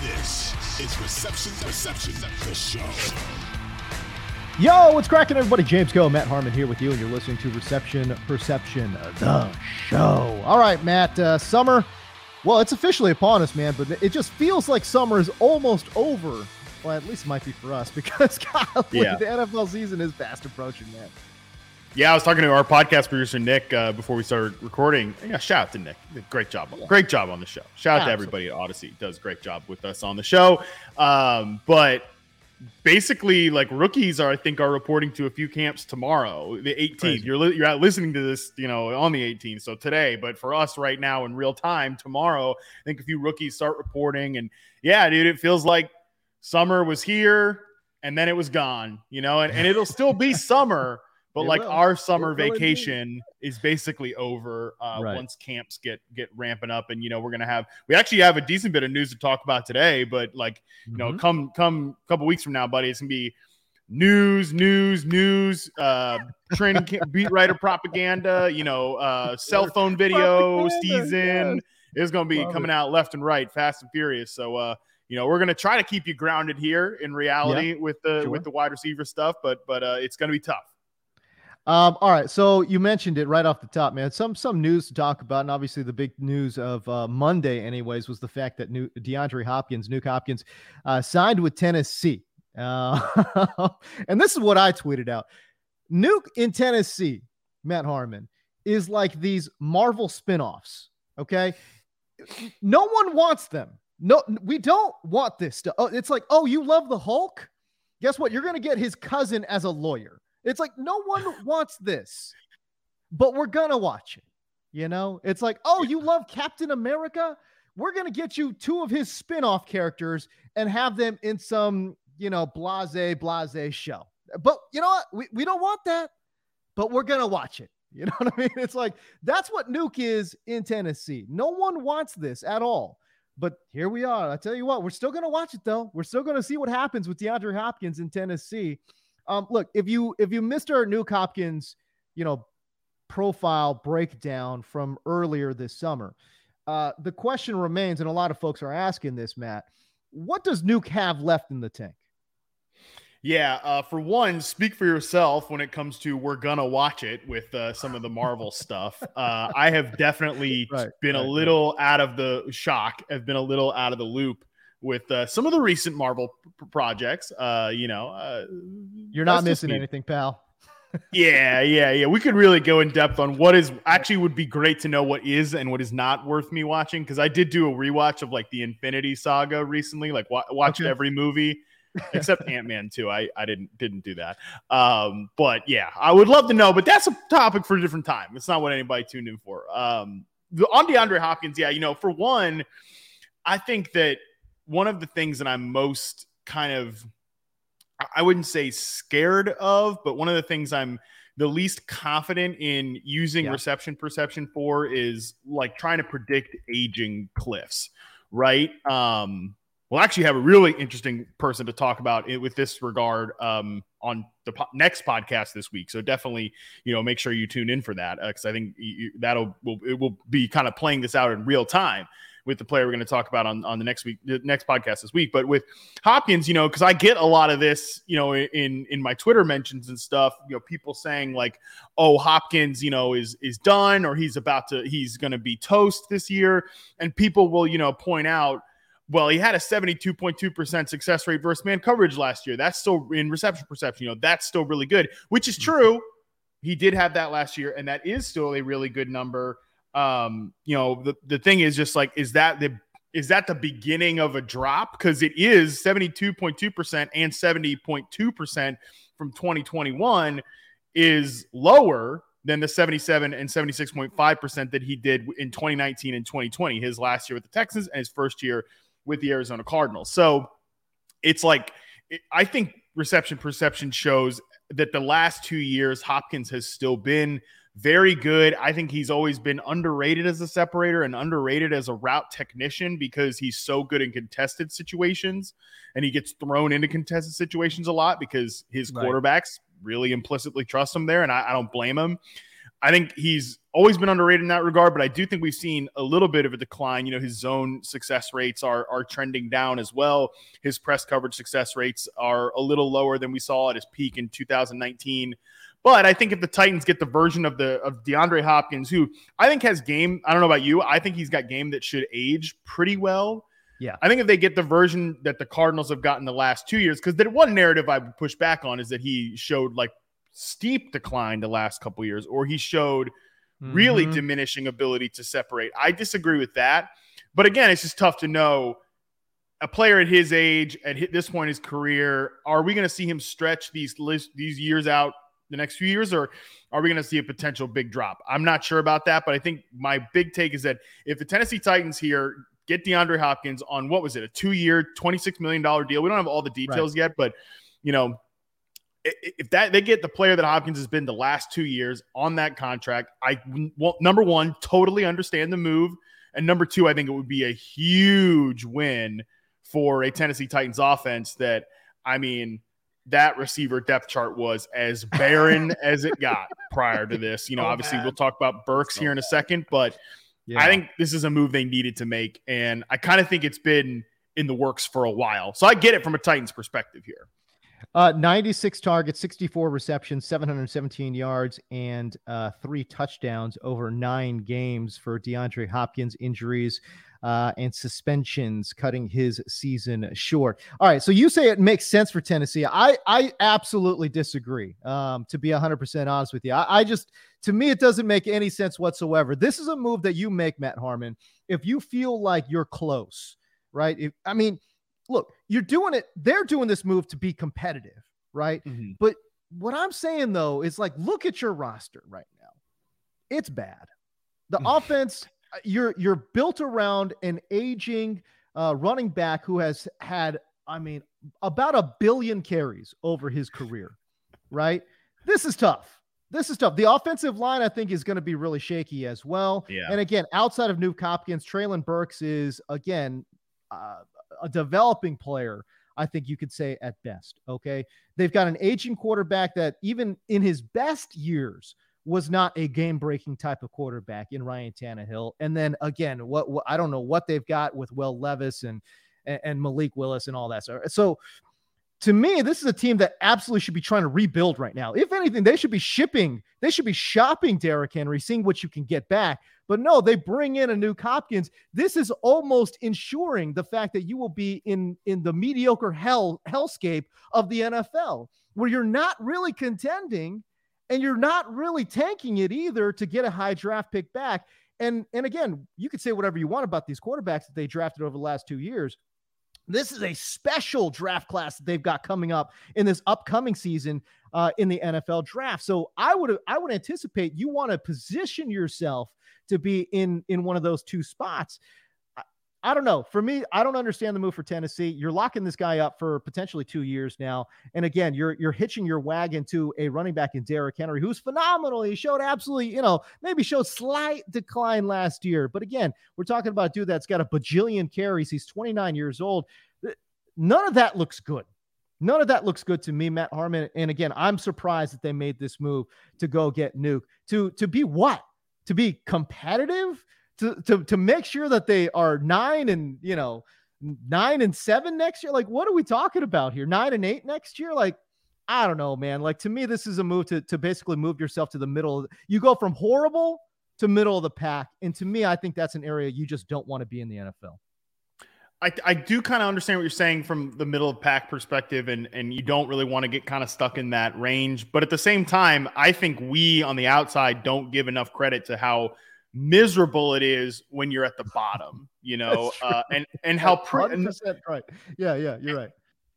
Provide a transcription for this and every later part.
This is Reception Perception, the show. Yo, what's cracking, everybody? James Koh, Matt Harmon here with you, and you're listening to Reception Perception, the show. All right, Matt, uh, summer, well, it's officially upon us, man, but it just feels like summer is almost over. Well, at least it might be for us because, golly, Yeah. the NFL season is fast approaching, man. Yeah, I was talking to our podcast producer Nick uh, before we started recording. Yeah, shout out to Nick. Great job, great job on the show. Shout out to everybody at Audacy. Does a great job with us on the show. Um, but basically, like rookies are, I think, are reporting to a few camps tomorrow, the 18th. Crazy. You're li- you're out listening to this, you know, on the 18th, so today. But for us right now in real time, tomorrow, I think a few rookies start reporting, and yeah, dude, it feels like summer was here and then it was gone, you know, and, and it'll still be summer, but It like will. our summer It will indeed. vacation is basically over uh, Right. once camps get get ramping up, and you know we're gonna have we actually have a decent bit of news to talk about today, but like you know Mhm. come come a couple weeks from now, buddy, it's gonna be news, news, news, uh, training camp, beat writer propaganda, you know, uh, cell phone video Propaganda, season is gonna be Love coming it. out left and right, fast and furious. So uh, you know, we're gonna try to keep you grounded here in reality with the sure. with the wide receiver stuff, but but uh, it's gonna be tough. Um, all right, so you mentioned it right off the top, man. Some some news to talk about, and obviously the big news of uh, Monday, anyways, was the fact that Nuke DeAndre Hopkins, Nuke Hopkins, uh, signed with Tennessee. Uh, and this is what I tweeted out: Nuke in Tennessee, Matt Harmon is like these Marvel spin-offs. Okay, no one wants them. No, we don't want this stuff. Oh, it's like, oh, you love the Hulk? Guess what? You're gonna get his cousin as a lawyer. It's like no one wants this, but we're gonna watch it. You know, it's like, oh, you love Captain America? We're gonna get you two of his spin-off characters and have them in some, you know, blase blase show. But you know what? We, we don't want that, but we're gonna watch it. You know what I mean? It's like that's what Nuke is in Tennessee. No one wants this at all. But here we are. I tell you what, we're still gonna watch it though. We're still gonna see what happens with DeAndre Hopkins in Tennessee. Um, look, if you if you missed our Nuke Hopkins, you know, profile breakdown from earlier this summer, uh, the question remains, and a lot of folks are asking this, Matt. What does Nuke have left in the tank? Yeah, uh, for one, speak for yourself when it comes to we're gonna watch it with uh, some of the Marvel stuff. Uh, I have definitely Right, been right, a right. little out of the shock. Have been a little out of the loop with uh, some of the recent Marvel p- projects. Uh, you know, uh, You're not missing anything, pal. yeah, yeah, yeah. We could really go in depth on what is actually would be great to know what is and what is not worth me watching because I did do a rewatch of like the Infinity Saga recently, like wa- watched Okay. every movie except Ant Man too. I I didn't didn't do that. Um, but yeah, I would love to know. But that's a topic for a different time. It's not what anybody tuned in for. Um, the, on DeAndre Hopkins, yeah, you know, for one, I think that one of the things that I'm most kind of I- wouldn't say scared of, but one of the things I'm the least confident in using Yeah. reception perception for is like trying to predict aging cliffs, right? Um, we'll actually have a really interesting person to talk about it with this regard um, on the po- next podcast this week. So definitely, you know, make sure you tune in for that because I think you- that'll will, it will be kind of playing this out in real time with the player we're going to talk about on, on the next week, the next podcast this week. But with Hopkins, you know, because I get a lot of this, you know, in in my Twitter mentions and stuff, you know, people saying like, "Oh, Hopkins, you know, is is done or he's about to he's going to be toast this year," and people will, you know, point out, well, he had a 72.2% success rate versus man coverage last year. That's still in reception perception. You know, that's still really good, which is Mm-hmm. true. He did have that last year, and that is still a really good number. Um, you know, the, the thing is just like, is that the is that the beginning of a drop? Because it is 72.2% and 70.2% from 2021 is lower than the 77 and 76.5% that he did in 2019 and 2020, his last year with the Texans and his first year with the Arizona Cardinals. So it's like, I think reception perception shows that the last two years, Hopkins has still been very good. I think he's always been underrated as a separator and underrated as a route technician because he's so good in contested situations and he gets thrown into contested situations a lot because his Right. quarterbacks really implicitly trust him there. And I, I don't blame him. I think he's always been underrated in that regard, but I do think we've seen a little bit of a decline. You know, his zone success rates are are trending down as well. His press coverage success rates are a little lower than we saw at his peak in 2019. But I think if the Titans get the version of the of DeAndre Hopkins, who I think has game, I don't know about you, I think he's got game that should age pretty well. Yeah. I think if they get the version that the Cardinals have gotten the last two years, because the one narrative I would push back on is that he showed like steep decline the last couple years, or he showed really Mhm. diminishing ability to separate. I disagree with that. But again, it's just tough to know a player at his age, at this point in his career, are we going to see him stretch these list, these years out the next few years, or are we going to see a potential big drop? I'm not sure about that, but I think my big take is that if the Tennessee Titans here get DeAndre Hopkins on what was it, a two-year, $26 million deal? We don't have all the details yet, but you know, if that they get the player that Hopkins has been the last two years on that contract, I well, number one, totally understand the move, and number two, I think it would be a huge win for a Tennessee Titans offense. That I mean, that receiver depth chart was as barren as it got prior to this. You know, obviously we'll talk about Burks So here in a second, but Yeah. I think this is a move they needed to make, and I kind of think it's been in the works for a while. So I get it from a Titans perspective here. Uh, 96 targets, 64 receptions, 717 yards, and uh, three touchdowns over nine games for DeAndre Hopkins. Injuries uh, and suspensions cutting his season short. All right, so you say it makes sense for Tennessee. I I absolutely disagree. Um, to be 100% honest with you, I, I just to me it doesn't make any sense whatsoever. This is a move that you make, Matt Harmon, if you feel like you're close, right? If I mean look, you're doing it, they're doing this move to be competitive, right? But what I'm saying though is like, look at your roster right now. It's bad. The offense, uh, you're you're built around an aging uh, running back who has had, I mean, about a billion carries over his career, right? This is tough. This is tough. The offensive line, I think, is going to be really shaky as well. Yeah. And again, outside of Nuke Hopkins, Treylon Burks is again uh, a developing player. I think you could say at best. Okay. They've got an aging quarterback that, even in his best years, was not a game breaking type of quarterback in Ryan Tannehill. And then again, what, what I don't know what they've got with Will Levis and, and, Malik Willis and all that. So, so to me, this is a team that absolutely should be trying to rebuild right now. If anything, they should be shipping, they should be shopping Derrick Henry, seeing what you can get back. But no, they bring in a Nuke Hopkins. This is almost ensuring the fact that you will be in in the mediocre hell hellscape of the NFL, where you're not really contending and you're not really tanking it either to get a high draft pick back. And and again, you could say whatever you want about these quarterbacks that they drafted over the last two years. This is a special draft class that they've got coming up in this upcoming season uh, in the NFL draft. So I would I would anticipate you want to position yourself to be in in one of those two spots. I, don't know. For me, I don't understand the move for Tennessee. You're locking this guy up for potentially two years now, and again, you're you're hitching your wagon to a running back in Derrick Henry, who's phenomenal. He showed absolutely, you know, maybe showed slight decline last year, but again, we're talking about a dude that's got a bajillion carries. He's 29 years old. None of that looks good. None of that looks good to me, Matt Harmon. And again, I'm surprised that they made this move to go get Nuke to to be what? To be competitive, to to to make sure that they are nine and you know nine and seven next year. Like, what are we talking about here? Nine and eight next year? Like, I don't know, man. Like to me, this is a move to to basically move yourself to the middle. You go from horrible to middle of the pack, and to me, I think that's an area you just don't want to be in the NFL. I, I do kind of understand what you're saying from the middle of pack perspective, and and you don't really want to get kind of stuck in that range. But at the same time, I think we on the outside don't give enough credit to how miserable it is when you're at the bottom, you know, uh, and and how pre- and, right. Yeah, yeah, you're right.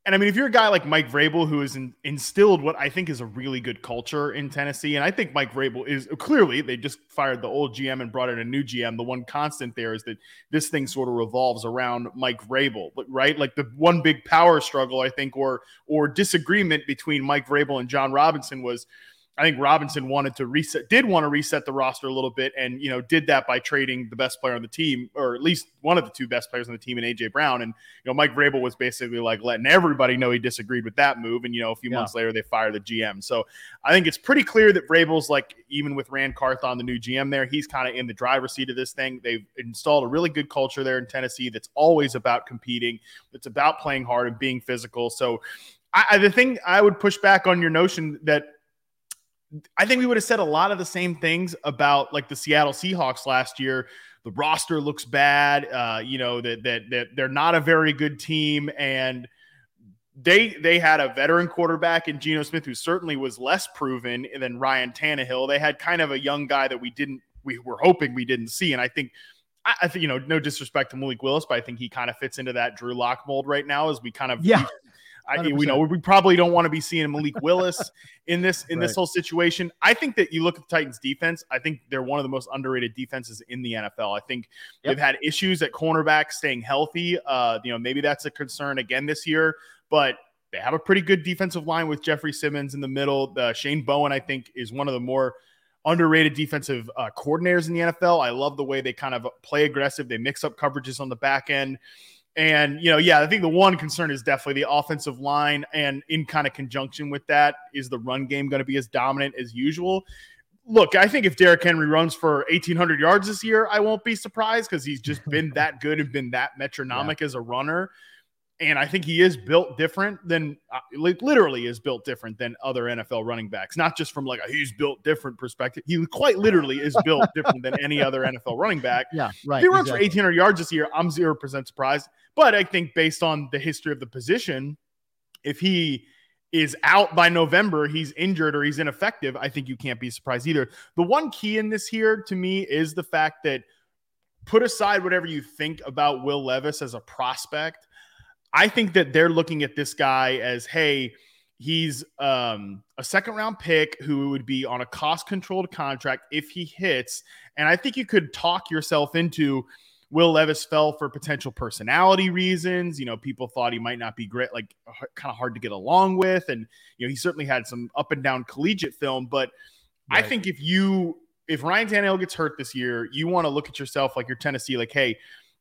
And I mean, if you're a guy like Mike Vrabel, who has in, instilled what I think is a really good culture in Tennessee, and I think Mike Vrabel is clearly they just fired the old GM and brought in a new GM. The one constant there is that this thing sort of revolves around Mike Vrabel, right? Like the one big power struggle, I think, or or disagreement between Mike Vrabel and Jon Robinson was I think Robinson wanted to reset, did want to reset the roster a little bit, and you know did that by trading the best player on the team, or at least one of the two best players on the team, in AJ Brown. And you know Mike Vrabel was basically like letting everybody know he disagreed with that move. And you know a few yeah. months later they fire the GM. So I think it's pretty clear that Vrabel's like even with Ran Carthon, the new GM there, he's kind of in the driver's seat of this thing. They've installed a really good culture there in Tennessee that's always about competing. It's about playing hard and being physical. So I, the thing I would push back on your notion that I think we would have said a lot of the same things about like the Seattle Seahawks last year. The roster looks bad. Uh, you know that that that they're not a very good team, and they they had a veteran quarterback in Geno Smith who certainly was less proven than Ryan Tannehill. They had kind of a young guy that we didn't we were hoping we didn't see, and I think. I, think you know, no disrespect to Malik Willis, but I think he kind of fits into that Drew Lock mold right now as we kind of yeah. I, we know we probably don't want to be seeing Malik Willis in this in right. this whole situation. I think that you look at the Titans defense. I think they're one of the most underrated defenses in the NFL. I think yep. they've had issues at cornerback staying healthy. Uh, you know, maybe that's a concern again this year, but they have a pretty good defensive line with Jeffrey Simmons in the middle. The Shane Bowen, I think, is one of the more underrated defensive uh, coordinators in the NFL. I love the way they kind of play aggressive. They mix up coverages on the back end. And, you know, yeah, I think the one concern is definitely the offensive line. And in kind of conjunction with that, is the run game going to be as dominant as usual? Look, I think if Derrick Henry runs for 1,800 yards this year, I won't be surprised because he's just been that good and been that metronomic yeah. as a runner and I think he is built different than uh, literally is built different than other NFL running backs, not just from like a he's built different perspective. He quite literally is built different than any other NFL running back. Yeah, right. If he runs exactly. for 1,800 yards this year, I'm zero percent surprised. But I think based on the history of the position, if he is out by November, he's injured or he's ineffective, I think you can't be surprised either. The one key in this here to me is the fact that put aside whatever you think about Will Levis as a prospect I think that they're looking at this guy as, hey, he's um, a second round pick who would be on a cost controlled contract if he hits. And I think you could talk yourself into Will Levis fell for potential personality reasons. You know, people thought he might not be great, like kind of hard to get along with. And, you know, he certainly had some up and down collegiate film. But right. I think if you, if Ryan Tannehill gets hurt this year, you want to look at yourself like you're Tennessee, like, hey,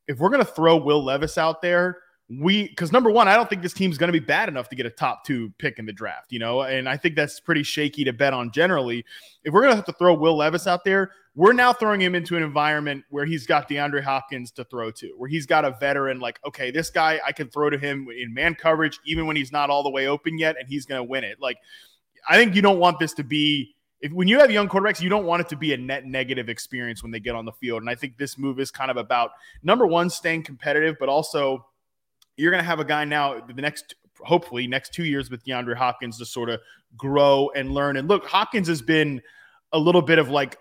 if we're going to throw Will Levis out there, we because number one, I don't think this team's going to be bad enough to get a top two pick in the draft, you know, and I think that's pretty shaky to bet on generally. If we're going to have to throw Will Levis out there, we're now throwing him into an environment where he's got DeAndre Hopkins to throw to, where he's got a veteran like, okay, this guy I can throw to him in man coverage, even when he's not all the way open yet, and he's going to win it. Like, I think you don't want this to be. If, when you have young quarterbacks, you don't want it to be a net negative experience when they get on the field. And I think this move is kind of about number one, staying competitive, but also you're going to have a guy now the next hopefully next two years with DeAndre Hopkins to sort of grow and learn. And look, Hopkins has been a little bit of like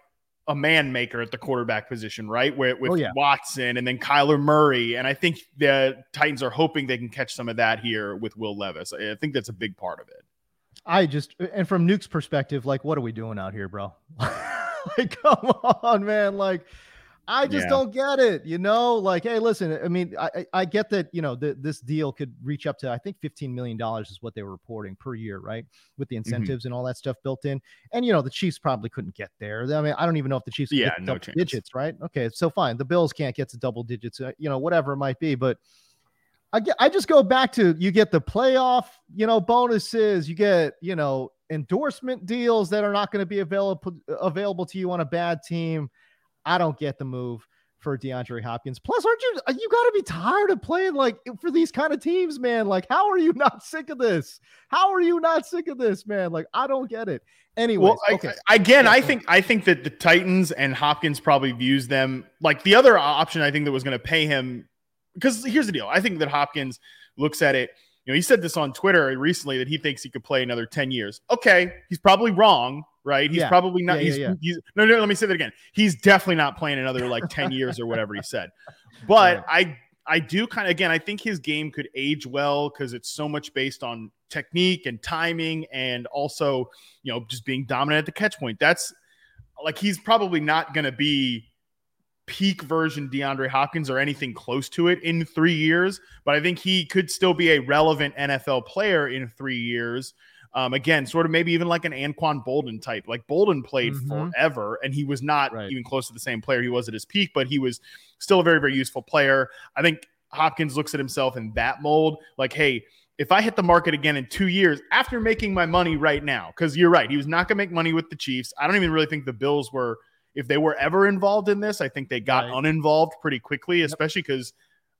a man maker at the quarterback position, right? Where with oh, yeah. Watson and then Kyler Murray. And I think the Titans are hoping they can catch some of that here with Will Levis. I think that's a big part of it. I just and from Nuke's perspective, like, what are we doing out here, bro? like, come on, man. Like, I just yeah. don't get it. You know, like, hey, listen. I mean, I I get that. You know, the, this deal could reach up to I think fifteen million dollars is what they were reporting per year, right? With the mm-hmm. incentives mm-hmm. and all that stuff built in. And you know, the Chiefs probably couldn't get there. I mean, I don't even know if the Chiefs yeah, no chance. digits, right? Okay, so fine. The Bills can't get to double digits. Uh, you know, whatever it might be, but. I get, I just go back to you get the playoff, you know, bonuses, you get, you know, endorsement deals that are not going to be available available to you on a bad team I don't get the move for DeAndre Hopkins. Plus, aren't you uh, you got to be tired of playing like for these kind of teams, man? Like, how are you not sick of this? How are you not sick of this, man? Like, I don't get it. Anyway, well, okay. Again, I think I think that the Titans and Hopkins probably views them like the other option. I think that was going to pay him because here's the deal. I think that Hopkins looks at it. You know, he said this on Twitter recently that he thinks he could play another 10 years. Okay, he's probably wrong, right? He's Yeah. probably not. Yeah, he's, yeah. he's no, no. Let me say that again. He's definitely not playing another like 10 years or whatever he said. But I, I do kind of again. I think his game could age well because it's so much based on technique and timing, and also you know just being dominant at the catch point. That's like he's probably not going to be peak version DeAndre Hopkins or anything close to it in three years, but I think he could still be a relevant NFL player in three years. Um, again, sort of maybe even like an Anquan Boldin type. Like Boldin played Mhm. forever, and he was not Right. even close to the same player he was at his peak, but he was still a very, very useful player. I think Hopkins looks at himself in that mold, like, hey, if I hit the market again in two years after making my money right now, because you're right, he was not going to make money with the Chiefs. I don't even really think the Bills were, if they were ever involved in this, I think they got Right. uninvolved pretty quickly, especially because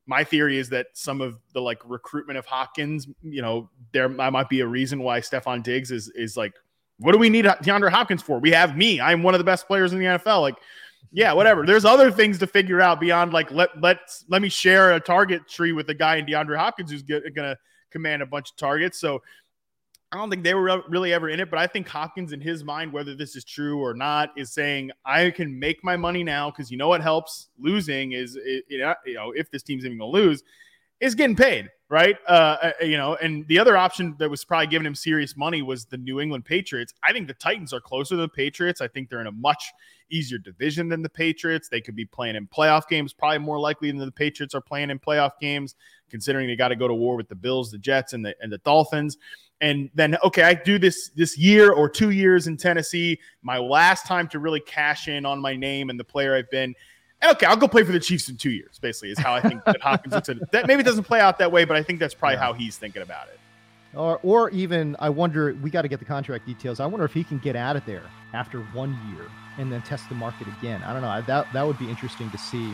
my theory is that some of the like recruitment of Hopkins, you know, there might be a reason why Stefon Diggs is is like, what do we need DeAndre Hopkins for? We have me. I'm one of the best players in the NFL. Like, yeah, whatever. There's other things to figure out beyond like let let let me share a target tree with a guy in DeAndre Hopkins who's get, gonna command a bunch of targets. So I don't think they were really ever in it, but I think Hopkins, in his mind, whether this is true or not, is saying I can make my money now because you know what helps losing is you know if this team's even to lose is getting paid, right? Uh, uh, you know, and the other option that was probably giving him serious money was the New England Patriots. I think the Titans are closer to the Patriots. I think they're in a much easier division than the Patriots. They could be playing in playoff games, probably more likely than the Patriots are playing in playoff games, considering they got to go to war with the Bills, the Jets, and the and the Dolphins. And then, okay, I do this this year or two years in Tennessee, my last time to really cash in on my name and the player I've been. And okay, I'll go play for the Chiefs in two years. Basically, is how I think that Hopkins looks at it. That maybe it doesn't play out that way, but I think that's probably Yeah. how he's thinking about it. Or, or even, I wonder, we got to get the contract details. I wonder if he can get out of there after one year and then test the market again. I don't know. I- That that would be interesting to see.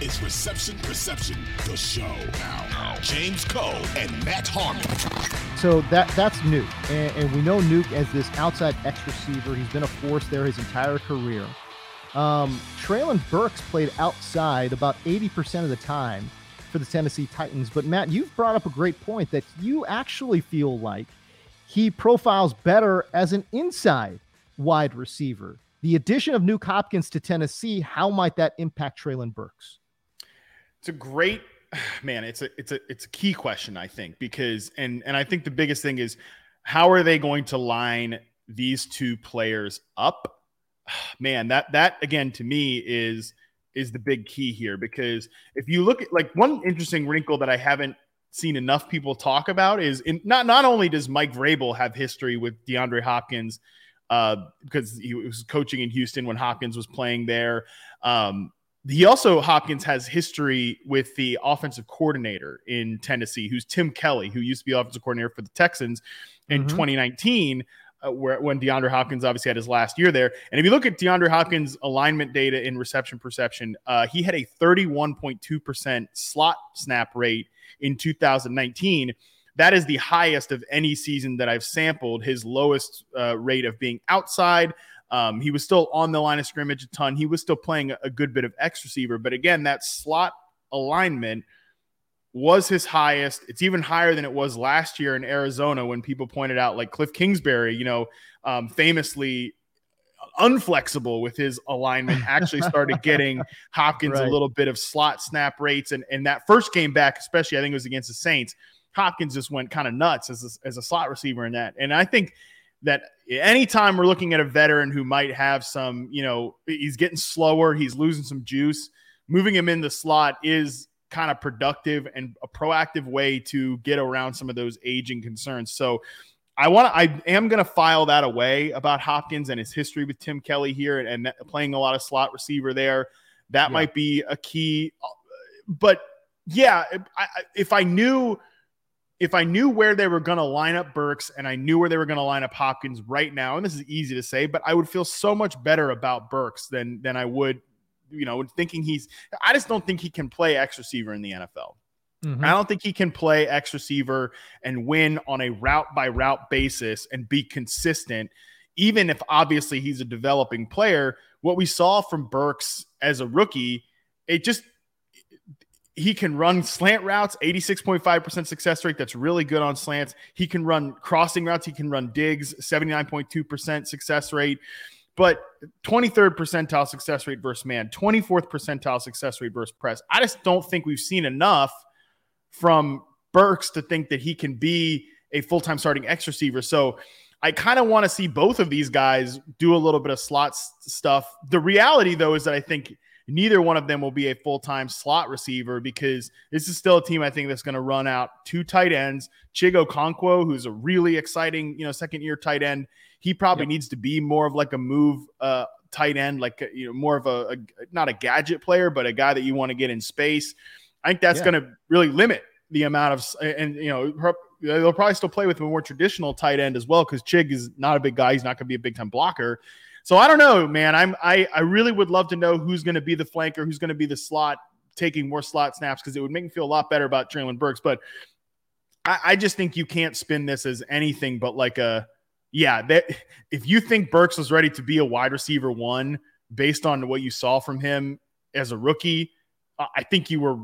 Is Reception Perception, the show. Now, James Koh and Matt Harmon. So that that's Nuke, and, and we know Nuke as this outside X receiver. He's been a force there his entire career. Um, Treylon Burks played outside about 80% of the time for the Tennessee Titans. But Matt, you've brought up a great point that you actually feel like he profiles better as an inside wide receiver. The addition of Nuke Hopkins to Tennessee, how might that impact Treylon Burks? It's a great man. It's a it's a it's a key question, I think, because and and I think the biggest thing is how are they going to line these two players up? Man, that that again to me is is the big key here because if you look at like one interesting wrinkle that I haven't seen enough people talk about is in not not only does Mike Vrabel have history with DeAndre Hopkins uh, because he was coaching in Houston when Hopkins was playing there. Um, he also Hopkins has history with the offensive coordinator in Tennessee, who's Tim Kelly, who used to be offensive coordinator for the Texans in Mhm. 2019. uh, where when DeAndre Hopkins obviously had his last year there. And if you look at DeAndre Hopkins' alignment data in reception perception, uh, he had a 31.2% slot snap rate in 2019. That is the highest of any season that I've sampled. His lowest uh, rate of being outside. Um, he was still on the line of scrimmage a ton. He was still playing a, good bit of X receiver. But again, that slot alignment was his highest. It's even higher than it was last year in Arizona when people pointed out, like Cliff Kingsbury, you know, um, famously unflexible with his alignment, actually started getting Hopkins right. a little bit of slot snap rates. And, and that first game back, especially, I think it was against the Saints, Hopkins just went kind of nuts as a, as a slot receiver in that. And I think that anytime we're looking at a veteran who might have some, you know, he's getting slower, he's losing some juice, moving him in the slot is kind of productive and a proactive way to get around some of those aging concerns. So I want to, I am going to file that away about Hopkins and his history with Tim Kelly here and, and playing a lot of slot receiver there. That yeah. might be a key. But yeah, I, if I knew, if I knew where they were going to line up Burks and I knew where they were going to line up Hopkins right now, and this is easy to say, but I would feel so much better about Burks than than I would you know, thinking he's, I just don't think he can play X receiver in the NFL. Mm-hmm. I don't think he can play X receiver and win on a route by route basis and be consistent, even if obviously he's a developing player. What we saw from Burks as a rookie, it just, he can run slant routes, 86.5% success rate. That's really good on slants. He can run crossing routes. He can run digs, 79.2% success rate but 23rd percentile success rate versus man, 24th percentile success rate versus press. I just don't think we've seen enough from Burks to think that he can be a full time starting X receiver. So I kind of want to see both of these guys do a little bit of slot stuff. The reality, though, is that I think neither one of them will be a full time slot receiver because this is still a team I think that's going to run out two tight ends. Chigo Okonkwo, who's a really exciting, you know, second year tight end. He probably yep. needs to be more of like a move uh, tight end, like you know, more of a, a, not a gadget player, but a guy that you want to get in space. I think that's yeah. going to really limit the amount of and you know they'll probably still play with a more traditional tight end as well because Chig is not a big guy. He's not going to be a big time blocker. So I don't know, man. I'm I I really would love to know who's going to be the flanker, who's going to be the slot, taking more slot snaps because it would make me feel a lot better about Treylon Burks. But I, I just think you can't spin this as anything but like a yeah, that if you think Burks was ready to be a wide receiver one based on what you saw from him as a rookie, I think you were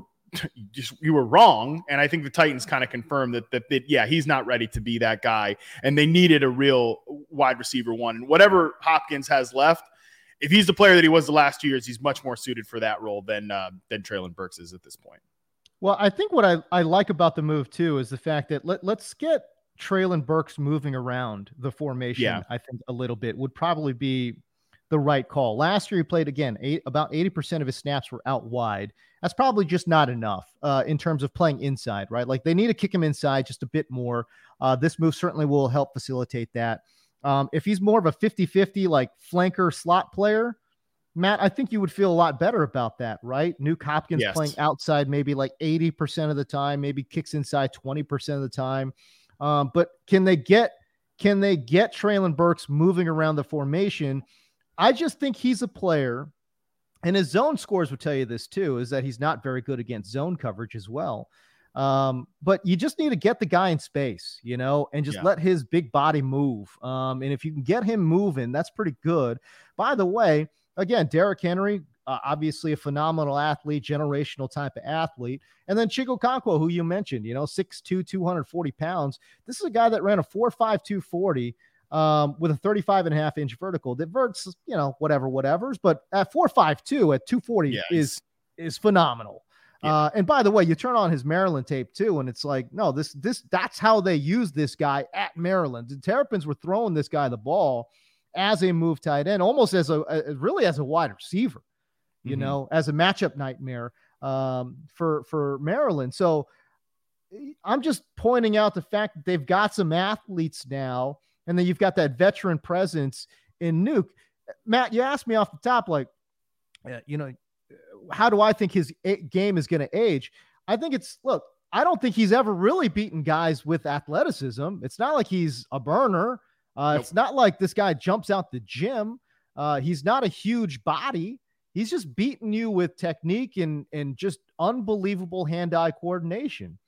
just you were wrong. And I think the Titans kind of confirmed that, that that yeah, he's not ready to be that guy, and they needed a real wide receiver one. And whatever Hopkins has left, if he's the player that he was the last two years, he's much more suited for that role than uh, than Treylon Burks is at this point. Well, I think what I, I like about the move too is the fact that let, let's get Treylon Burks moving around the formation, yeah. I think a little bit would probably be the right call. Last year, he played again, eight, about 80% of his snaps were out wide. That's probably just not enough uh, in terms of playing inside, right? Like they need to kick him inside just a bit more. Uh, this move certainly will help facilitate that. Um, if he's more of a 50 50, like flanker slot player, Matt, I think you would feel a lot better about that, right? Nuke Hopkins yes. playing outside maybe like 80% of the time, maybe kicks inside 20% of the time. Um, but can they get can they get Treylon Burks moving around the formation? I just think he's a player, and his zone scores would tell you this too, is that he's not very good against zone coverage as well. Um, but you just need to get the guy in space, you know, and just yeah. let his big body move. Um, and if you can get him moving, that's pretty good. By the way, again, Derrick Henry, uh, obviously a phenomenal athlete, generational type of athlete. And then Chig Okonkwo, who you mentioned, you know, 6'2, 240 pounds. This is a guy that ran a 4'5, 240 um, with a 35 and a half inch vertical. That verts, you know, whatever, whatever's, but at 4'5'2 at 240 yeah, is is phenomenal. Yeah. Uh, and by the way, you turn on his Maryland tape too, and it's like, no, this this that's how they use this guy at Maryland. The Terrapins were throwing this guy the ball as a move tight end, almost as a, a really as a wide receiver you mm-hmm. know, as a matchup nightmare um, for for Maryland. So I'm just pointing out the fact that they've got some athletes now, and then you've got that veteran presence in Nuke. Matt, you asked me off the top, like, uh, you know, how do I think his game is going to age? I think it's look. I don't think he's ever really beaten guys with athleticism. It's not like he's a burner. Uh, nope. It's not like this guy jumps out the gym. Uh, he's not a huge body. He's just beating you with technique and and just unbelievable hand-eye coordination.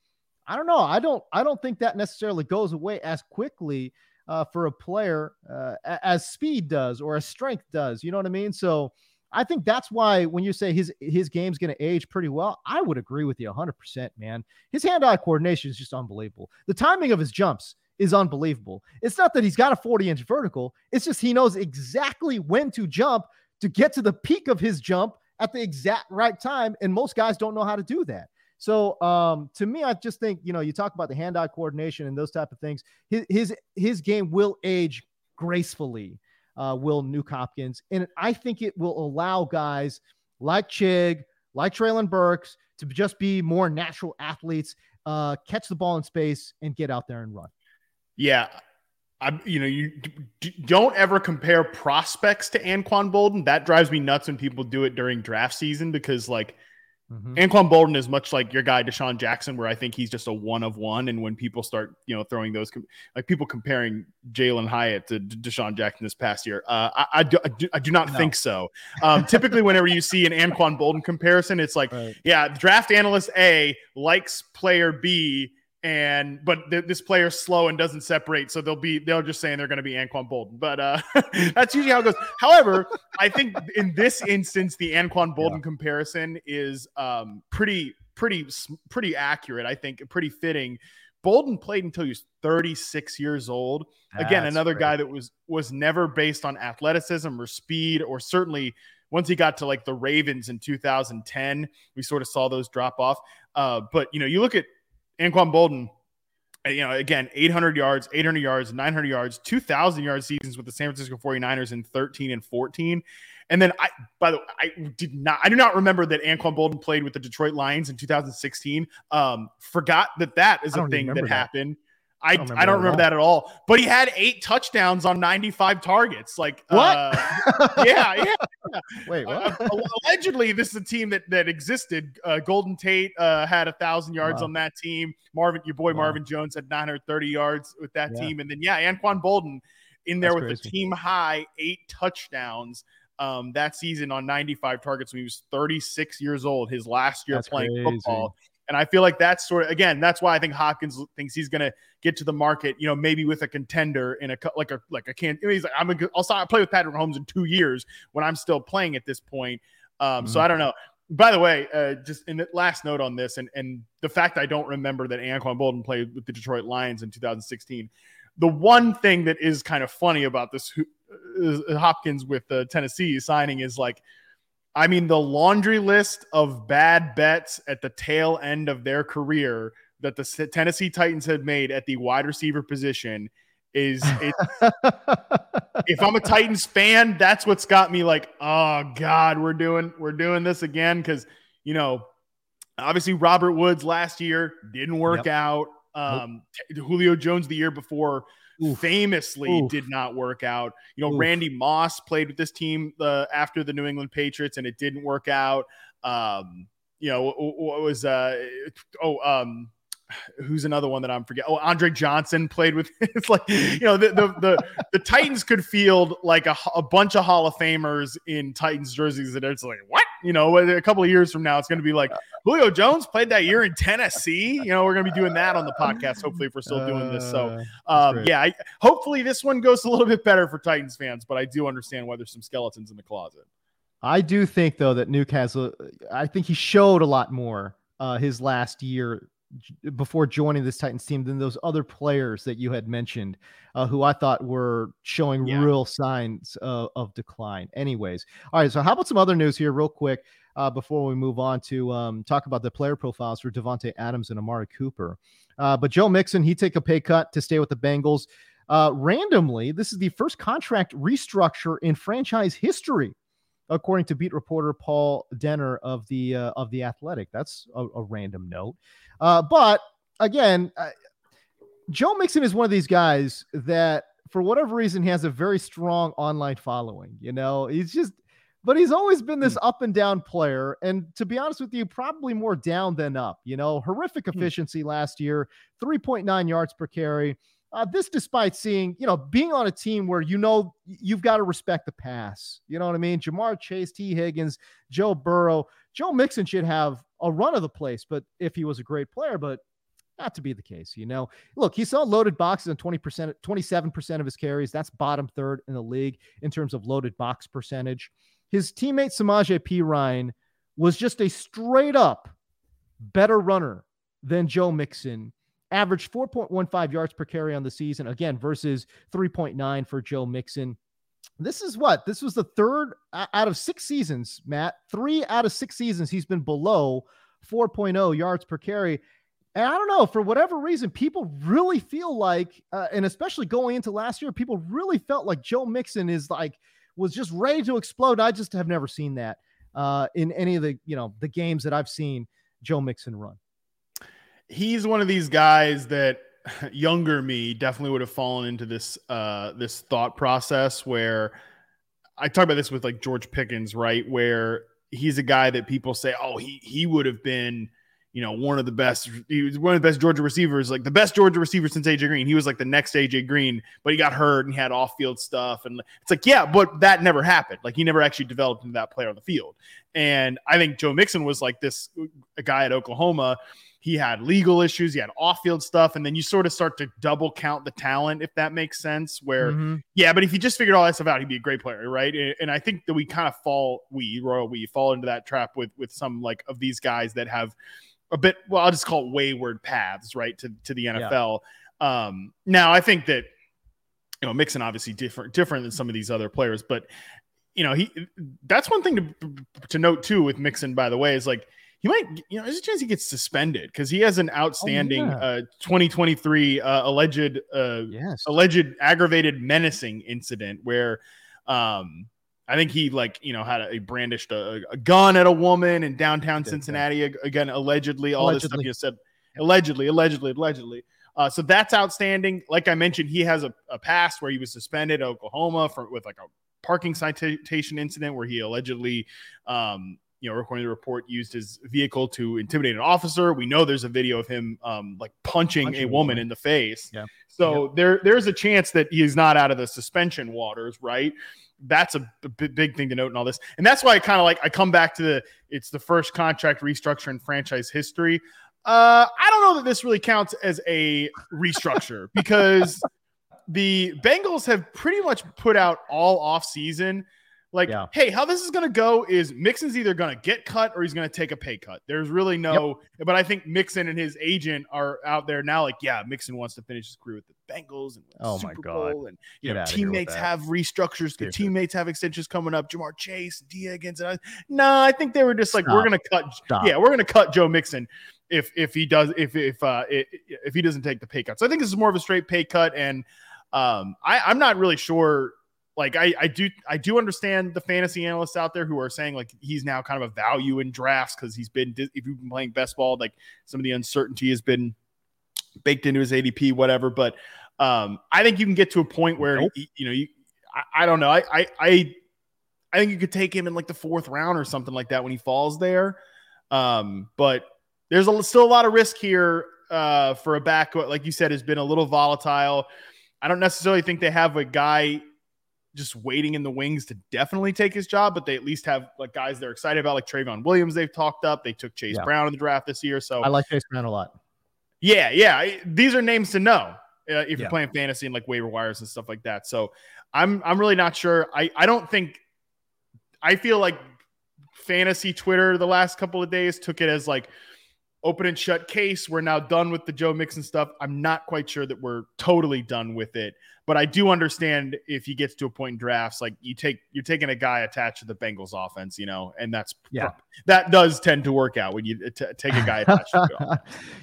I don't know. I don't. I don't think that necessarily goes away as quickly uh, for a player uh, as speed does or as strength does. You know what I mean? So I think that's why when you say his his game's going to age pretty well, I would agree with you 100%, man. His hand-eye coordination is just unbelievable. The timing of his jumps is unbelievable. It's not that he's got a 40-inch vertical, it's just he knows exactly when to jump to get to the peak of his jump at the exact right time and most guys don't know how to do that. So um, to me, I just think you know you talk about the hand-eye coordination and those type of things. His his his game will age gracefully. Uh, will Nuke Hopkins, and I think it will allow guys like Chig, like Treylon Burks, to just be more natural athletes, uh, catch the ball in space, and get out there and run. Yeah, I, you know, you d- don't ever compare prospects to Anquan Boldin. That drives me nuts when people do it during draft season because, like, Mm-hmm. Anquan Boldin is much like your guy DeSean Jackson, where I think he's just a one of one. And when people start, you know, throwing those, like people comparing Jalin Hyatt to DeSean Jackson this past year, uh, I, I, do, I, do, I do not no. think so. Um, typically, whenever you see an Anquan Boldin comparison, it's like, right. yeah, draft analyst A likes player B and but th- this player's slow and doesn't separate, so they'll be they'll just saying they're going to be Anquan Boldin. But uh, that's usually how it goes. However, I think in this instance, the Anquan Boldin yeah. comparison is um, pretty pretty pretty accurate. I think pretty fitting. Boldin played until he was 36 years old. Again, that's another great. guy that was was never based on athleticism or speed, or certainly once he got to like the Ravens in 2010, we sort of saw those drop off. Uh, but you know, you look at Anquan Boldin, uh, you know, again, 800 yards, 800 yards, 900 yards, 2,000 yard seasons with the San Francisco 49ers in 13 and 14. And then I, by the way, I did not, I do not remember that Anquan Boldin played with the Detroit Lions in 2016. Um, forgot that that is a thing that, that, happened. I, I don't remember, I don't remember that at all. But he had eight touchdowns on 95 targets. Like what? Uh, yeah, yeah. Wait, what? Uh, allegedly, this is a team that that existed. Uh, Golden Tate uh, had a thousand yards wow. on that team. Marvin, your boy wow. Marvin Jones had 930 yards with that yeah. team, and then yeah, Anquan Boldin in there That's with crazy. a team high eight touchdowns. Um, that season on 95 targets when he was 36 years old, his last year That's playing crazy. football. And I feel like that's sort of again, that's why I think Hopkins thinks he's going to get to the market, you know, maybe with a contender in a like a like a can. He's like, I'm a, I'll start, I'll play with Patrick Mahomes in two years when I'm still playing at this point. Um, mm-hmm. So I don't know. By the way, uh, just in the last note on this, and and the fact I don't remember that Anquan Boldin played with the Detroit Lions in 2016. The one thing that is kind of funny about this uh, Hopkins with the Tennessee signing is like I mean, the laundry list of bad bets at the tail end of their career that the Tennessee Titans had made at the wide receiver position is if I'm a Titans fan, that's what's got me like, oh God, we're doing we're doing this again because you know, obviously Robert Woods last year didn't work yep. out. Um, nope. Julio Jones the year before Oof. famously Oof. did not work out. You know, Oof. Randy Moss played with this team uh, after the New England Patriots, and it didn't work out. Um, you know, what was uh, oh um, who's another one that I'm forgetting? Oh, Andre Johnson played with. It's like you know the the the, the Titans could field like a, a bunch of Hall of Famers in Titans jerseys that it's like what you know a couple of years from now it's going to be like Julio Jones played that year in Tennessee. You know we're going to be doing that on the podcast. Hopefully if we're still doing this. So uh, um, yeah, I, hopefully this one goes a little bit better for Titans fans, but I do understand why there's some skeletons in the closet. I do think though that Newcastle, I think he showed a lot more uh, his last year before joining this Titans team than those other players that you had mentioned, uh, who I thought were showing yeah. real signs of, of, decline. Anyways, all right. So how about some other news here, real quick, uh, before we move on to um, talk about the player profiles for Davante Adams and Amari Cooper. Uh, but Joe Mixon, he take a pay cut to stay with the Bengals. Uh, randomly, this is the first contract restructure in franchise history according to beat reporter Paul Dehner of the uh, of the Athletic. That's a, a random note, uh, but again, uh, Joe Mixon is one of these guys that, for whatever reason, he has a very strong online following. You know, he's just. But he's always been this hmm. up and down player. And to be honest with you, probably more down than up. You know, horrific hmm. efficiency last year, 3.9 yards per carry. Uh, this despite seeing, you know, being on a team where you know you've got to respect the pass. You know what I mean? Ja'Marr Chase, Tee Higgins, Joe Burrow. Joe Mixon should have a run of the place, but if he was a great player, but not to be the case, you know. Look, he saw loaded boxes on 20%, 27% of his carries. That's bottom third in the league in terms of loaded box percentage. His teammate Samaje Perine was just a straight up better runner than Joe Mixon. Averaged 4.15 yards per carry on the season, again, versus 3.9 for Joe Mixon. This is what? This was the third out of six seasons, Matt. Three out of six seasons, he's been below 4.0 yards per carry. And I don't know, for whatever reason, people really feel like, uh, and especially going into last year, people really felt like Joe Mixon is like, was just ready to explode. I just have never seen that uh, in any of the, you know, the games that I've seen Joe Mixon run. He's one of these guys that younger me definitely would have fallen into this uh, this thought process where I talk about this with like George Pickens, right? Where he's a guy that people say, oh, he he would have been, you know, one of the best. He was one of the best Georgia receivers, like the best Georgia receiver since AJ Green. He was like the next AJ Green, but he got hurt and he had off field stuff, and it's like, yeah, but that never happened. Like he never actually developed into that player on the field. And I think Joe Mixon was like this a guy at Oklahoma he had legal issues, he had off-field stuff, and then you sort of start to double count the talent, if that makes sense. Where, mm-hmm. yeah, but if he just figured all that stuff out, he'd be a great player, right? And I think that we kind of fall, we royal, we fall into that trap with with some like of these guys that have a bit, well, I'll just call it wayward paths, right, to to the NFL. Yeah. Um, now, I think that you know Mixon obviously different different than some of these other players, but you know he that's one thing to to note too with Mixon. By the way, is like he might, you know, there's a chance he gets suspended because he has an outstanding oh, yeah. uh, 2023 uh, alleged, uh, yes. alleged aggravated menacing incident where, um, I think he like you know had a, brandished a, a, gun at a woman in downtown Cincinnati again allegedly all allegedly. this stuff you said allegedly allegedly allegedly uh, so that's outstanding like I mentioned he has a, a past where he was suspended at Oklahoma for with like a parking citation incident where he allegedly um, you know, recording the report used his vehicle to intimidate an officer. We know there's a video of him um, like punching, punching a woman in the face. Yeah. So there there's a chance that he's not out of the suspension waters, right? That's a, a big thing to note in all this. And that's why I kind of like I come back to the it's the first contract restructure in franchise history. Uh, I don't know that this really counts as a restructure because the Bengals have pretty much put out all off season like, yeah. hey, how this is going to go is Mixon's either going to get cut or he's going to take a pay cut. There's really no, yep. but I think Mixon and his agent are out there now. Like, yeah, Mixon wants to finish his career with the Bengals and oh Super my god, Bowl and you know teammates have restructures. The teammates have extensions coming up. Ja'Marr Chase, Diaz, and I, no, I think they were just like, Stop. we're going to cut. Stop. Yeah, we're going to cut Joe Mixon if if he does if if uh if he doesn't take the pay cut. So I think this is more of a straight pay cut, and um, I I'm not really sure like I, I do I do understand the fantasy analysts out there who are saying like he's now kind of a value in drafts because he's been if you've been playing best ball like some of the uncertainty has been baked into his ADP whatever. But um I think you can get to a point where nope. you know you I, I, don't know. I, I I I think you could take him in like the fourth round or something like that when he falls there. Um but there's a, still a lot of risk here uh for a back like you said has been a little volatile. I don't necessarily think they have a guy just waiting in the wings to definitely take his job, but they at least have like guys they're excited about, like Trayveon Williams. They've talked up. They took Chase yeah. Brown in the draft this year, so I like Chase Brown a lot. Yeah, yeah, these are names to know uh, if you're playing fantasy and like waiver wires and stuff like that. So I'm I'm really not sure. I I don't think I feel like fantasy Twitter the last couple of days took it as like open and shut case. We're now done with the Joe Mixon stuff. I'm not quite sure that we're totally done with it, but I do understand if he gets to a point in drafts, like you take you're taking a guy attached to the Bengals offense, you know, and that's yeah, that does tend to work out when you t- take a guy attached. to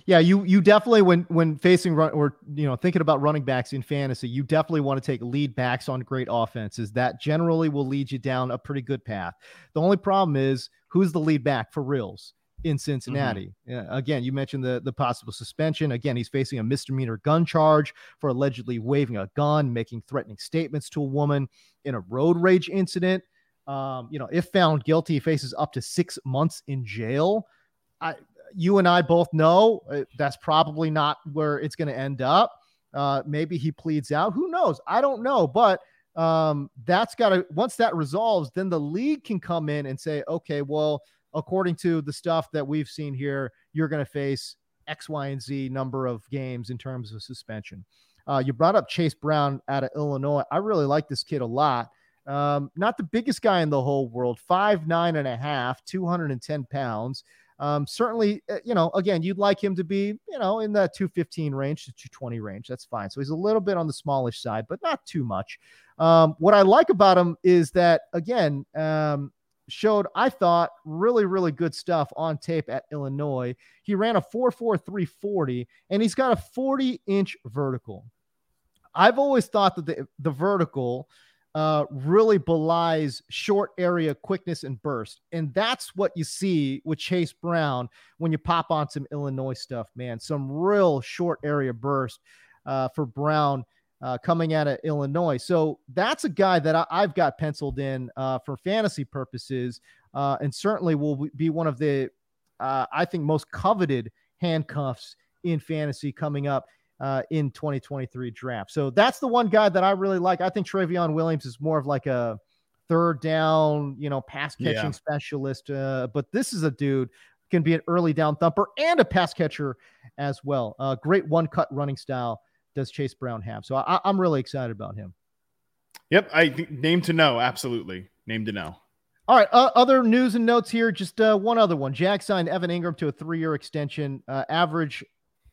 Yeah, you you definitely when when facing run or you know thinking about running backs in fantasy, you definitely want to take lead backs on great offenses. That generally will lead you down a pretty good path. The only problem is who's the lead back for reals in Cincinnati. Mm-hmm. Uh, again, you mentioned the the possible suspension. Again, he's facing a misdemeanor gun charge for allegedly waving a gun, making threatening statements to a woman in a road rage incident. Um, you know, if found guilty, he faces up to six months in jail. I, you and I both know uh, that's probably not where it's going to end up. Uh, maybe he pleads out. Who knows? I don't know. But um, that's got to, once that resolves, then the league can come in and say, okay, well, according to the stuff that we've seen here, you're going to face X, Y, and Z number of games in terms of suspension. Uh, you brought up Chase Brown out of Illinois. I really like this kid a lot. Um, not the biggest guy in the whole world, five nine and a half, 210 pounds. Um, certainly, uh, you know, again, you'd like him to be, you know, in the 215 range to 220 range. That's fine. So he's a little bit on the smallish side, but not too much. Um, what I like about him is that, again, um, showed, I thought, really, really good stuff on tape at Illinois. He ran a 4.4340 and he's got a 40 inch vertical. I've always thought that the, the vertical uh, really belies short area quickness and burst. And that's what you see with Chase Brown when you pop on some Illinois stuff, man. Some real short area burst uh, for Brown uh, coming out of Illinois. So that's a guy that I, have got penciled in uh, for fantasy purposes, uh, and certainly will be one of the, uh, I think, most coveted handcuffs in fantasy coming up. Uh, in 2023 draft. So that's the one guy that I really like. I think Trayveon Williams is more of like a third down, you know, pass catching yeah. specialist. Uh, but this is a dude can be an early down thumper and a pass catcher as well. Uh, great one cut running style does Chase Brown have. So I, am really excited about him. Yep, I name to know. Absolutely, name to know. All right, uh, other news and notes here. Just uh, one other one. Jack signed Evan Engram to a three-year extension. Uh, average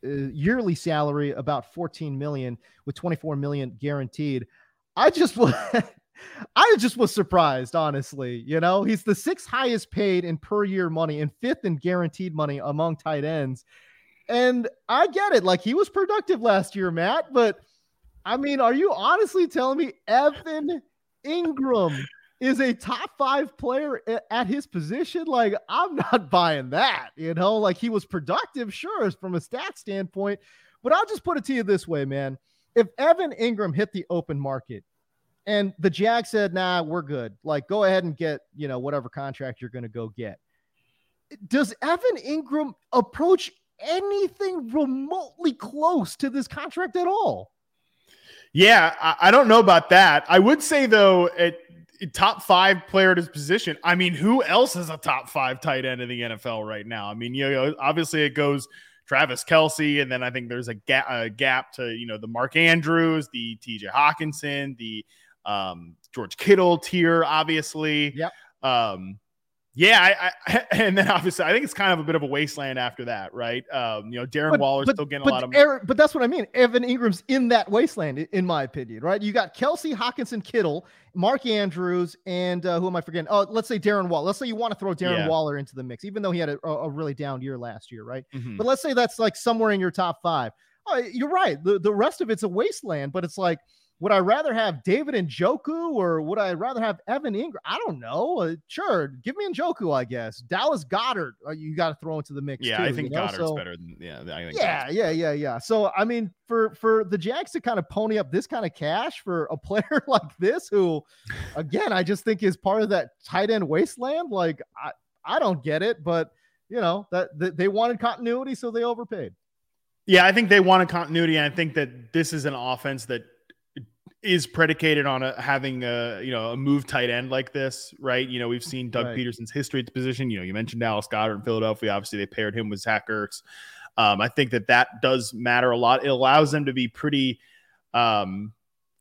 uh, yearly salary about 14 million, with 24 million guaranteed. I just was, I just was surprised, honestly. You know, he's the sixth highest paid in per year money and fifth in guaranteed money among tight ends. And I get it. Like he was productive last year, Matt. But I mean, are you honestly telling me Evan Engram is a top five player at his position? Like, I'm not buying that. You know, like he was productive, sure, from a stat standpoint. But I'll just put it to you this way, man. If Evan Engram hit the open market and the Jag said, nah, we're good, like go ahead and get, you know, whatever contract you're going to go get. Does Evan Engram approach anything remotely close to this contract at all. Yeah, I, I don't know about that. I would say though, at top five player at his position. I mean, who else is a top five tight end in the NFL right now? I mean, you know, obviously it goes Travis Kelce, and then I think there's a gap, a gap to you know the Mark Andrews, the T.J. Hockenson, the um, George Kittle tier, obviously. Yep. Um, yeah, I, I, and then obviously I think it's kind of a bit of a wasteland after that, right? Um, you know, Darren but, Waller's but, still getting a lot of Aaron, but that's what I mean. Evan Engram's in that wasteland, in my opinion, right? You got Kelce, Hockenson, Kittle, Mark Andrews, and uh, who am I forgetting? Oh, let's say Darren Waller. Let's say you want to throw Darren yeah. Waller into the mix, even though he had a, a really down year last year, right? Mm-hmm. But let's say that's like somewhere in your top five. Oh, you're right. The the rest of it's a wasteland, but it's like would I rather have David Njoku or would I rather have Evan Engram? I don't know. Uh, sure, give me Njoku, I guess. Dallas Goedert, uh, you got to throw into the mix. Yeah, too, I think you know? Goedert's so, better than yeah. I think yeah, yeah, yeah, yeah. So I mean, for for the Jags to kind of pony up this kind of cash for a player like this, who, again, I just think is part of that tight end wasteland. Like I, I don't get it, but you know that, that they wanted continuity, so they overpaid. Yeah, I think they wanted continuity, and I think that this is an offense that is predicated on a, having a you know a move tight end like this, right? You know, we've seen Doug right. Pederson's history at the position. You know, you mentioned Dallas Goedert in Philadelphia. Obviously, they paired him with Zach Ertz. Um, I think that that does matter a lot. It allows them to be pretty um,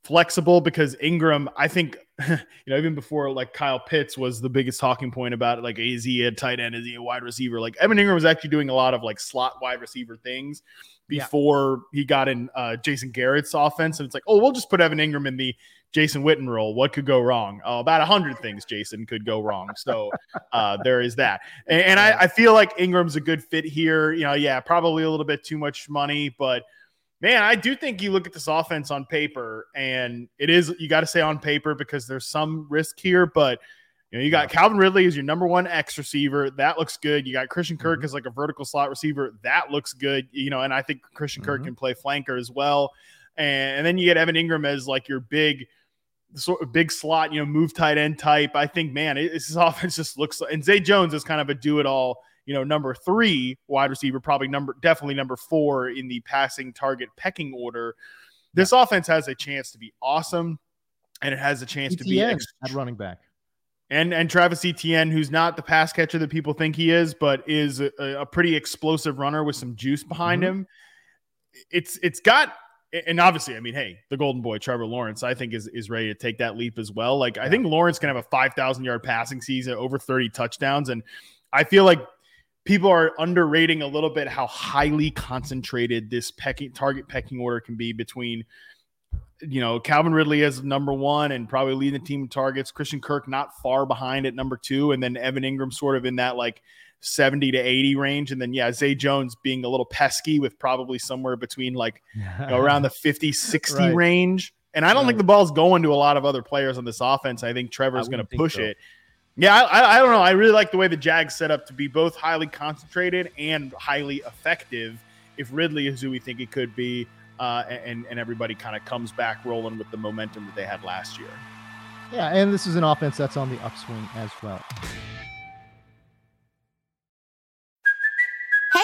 flexible because Engram, I think, you know, even before like Kyle Pitts was the biggest talking point about it, like is he a tight end? Is he a wide receiver? Like Evan Engram was actually doing a lot of like slot wide receiver things before yeah. he got in uh, Jason Garrett's offense. And it's like, oh, we'll just put Evan Engram in the Jason Witten role. What could go wrong? Uh, about a hundred things, Jason, could go wrong. So uh, there is that. And, and I, I, feel like Engram's a good fit here. You know, yeah, probably a little bit too much money, but man, I do think you look at this offense on paper, and it is you got to say on paper because there's some risk here, but – you know, you got yeah. Calvin Ridley as your number one X receiver. That looks good. You got Christian Kirk mm-hmm. as like a vertical slot receiver. That looks good. You know, and I think Christian mm-hmm. Kirk can play flanker as well. And, and, then you get Evan Engram as like your big sort of big slot, you know, move tight end type. I think, man, it, this offense just looks and Zay Jones is kind of a do it all, you know, number three wide receiver, probably number definitely number four in the passing target pecking order. This offense has a chance to be awesome, and it has a chance to be Etienne at running back. And and Travis Etienne, who's not the pass catcher that people think he is, but is a, a pretty explosive runner with some juice behind Mhm. him. It's it's got and obviously, I mean, hey, the golden boy Trevor Lawrence, I think is is ready to take that leap as well. Like I think Lawrence can have a five thousand yard passing season, over thirty touchdowns, and I feel like people are underrating a little bit how highly concentrated this pecking target pecking order can be between you know, Calvin Ridley is number one and probably leading the team in targets. Christian Kirk not far behind at number two, and then Evan Engram sort of in that like 70 to 80 range. And then yeah, Zay Jones being a little pesky with probably somewhere between like you know, around the 50, 60 Right. range. And I don't think the ball's going to a lot of other players on this offense. I think Trevor's going to push so. it. Yeah, I, I, I don't know. I really like the way the Jags set up to be both highly concentrated and highly effective. If Ridley is who we think he could be, uh, and and everybody kind of comes back rolling with the momentum that they had last year. Yeah, and this is an offense that's on the upswing as well.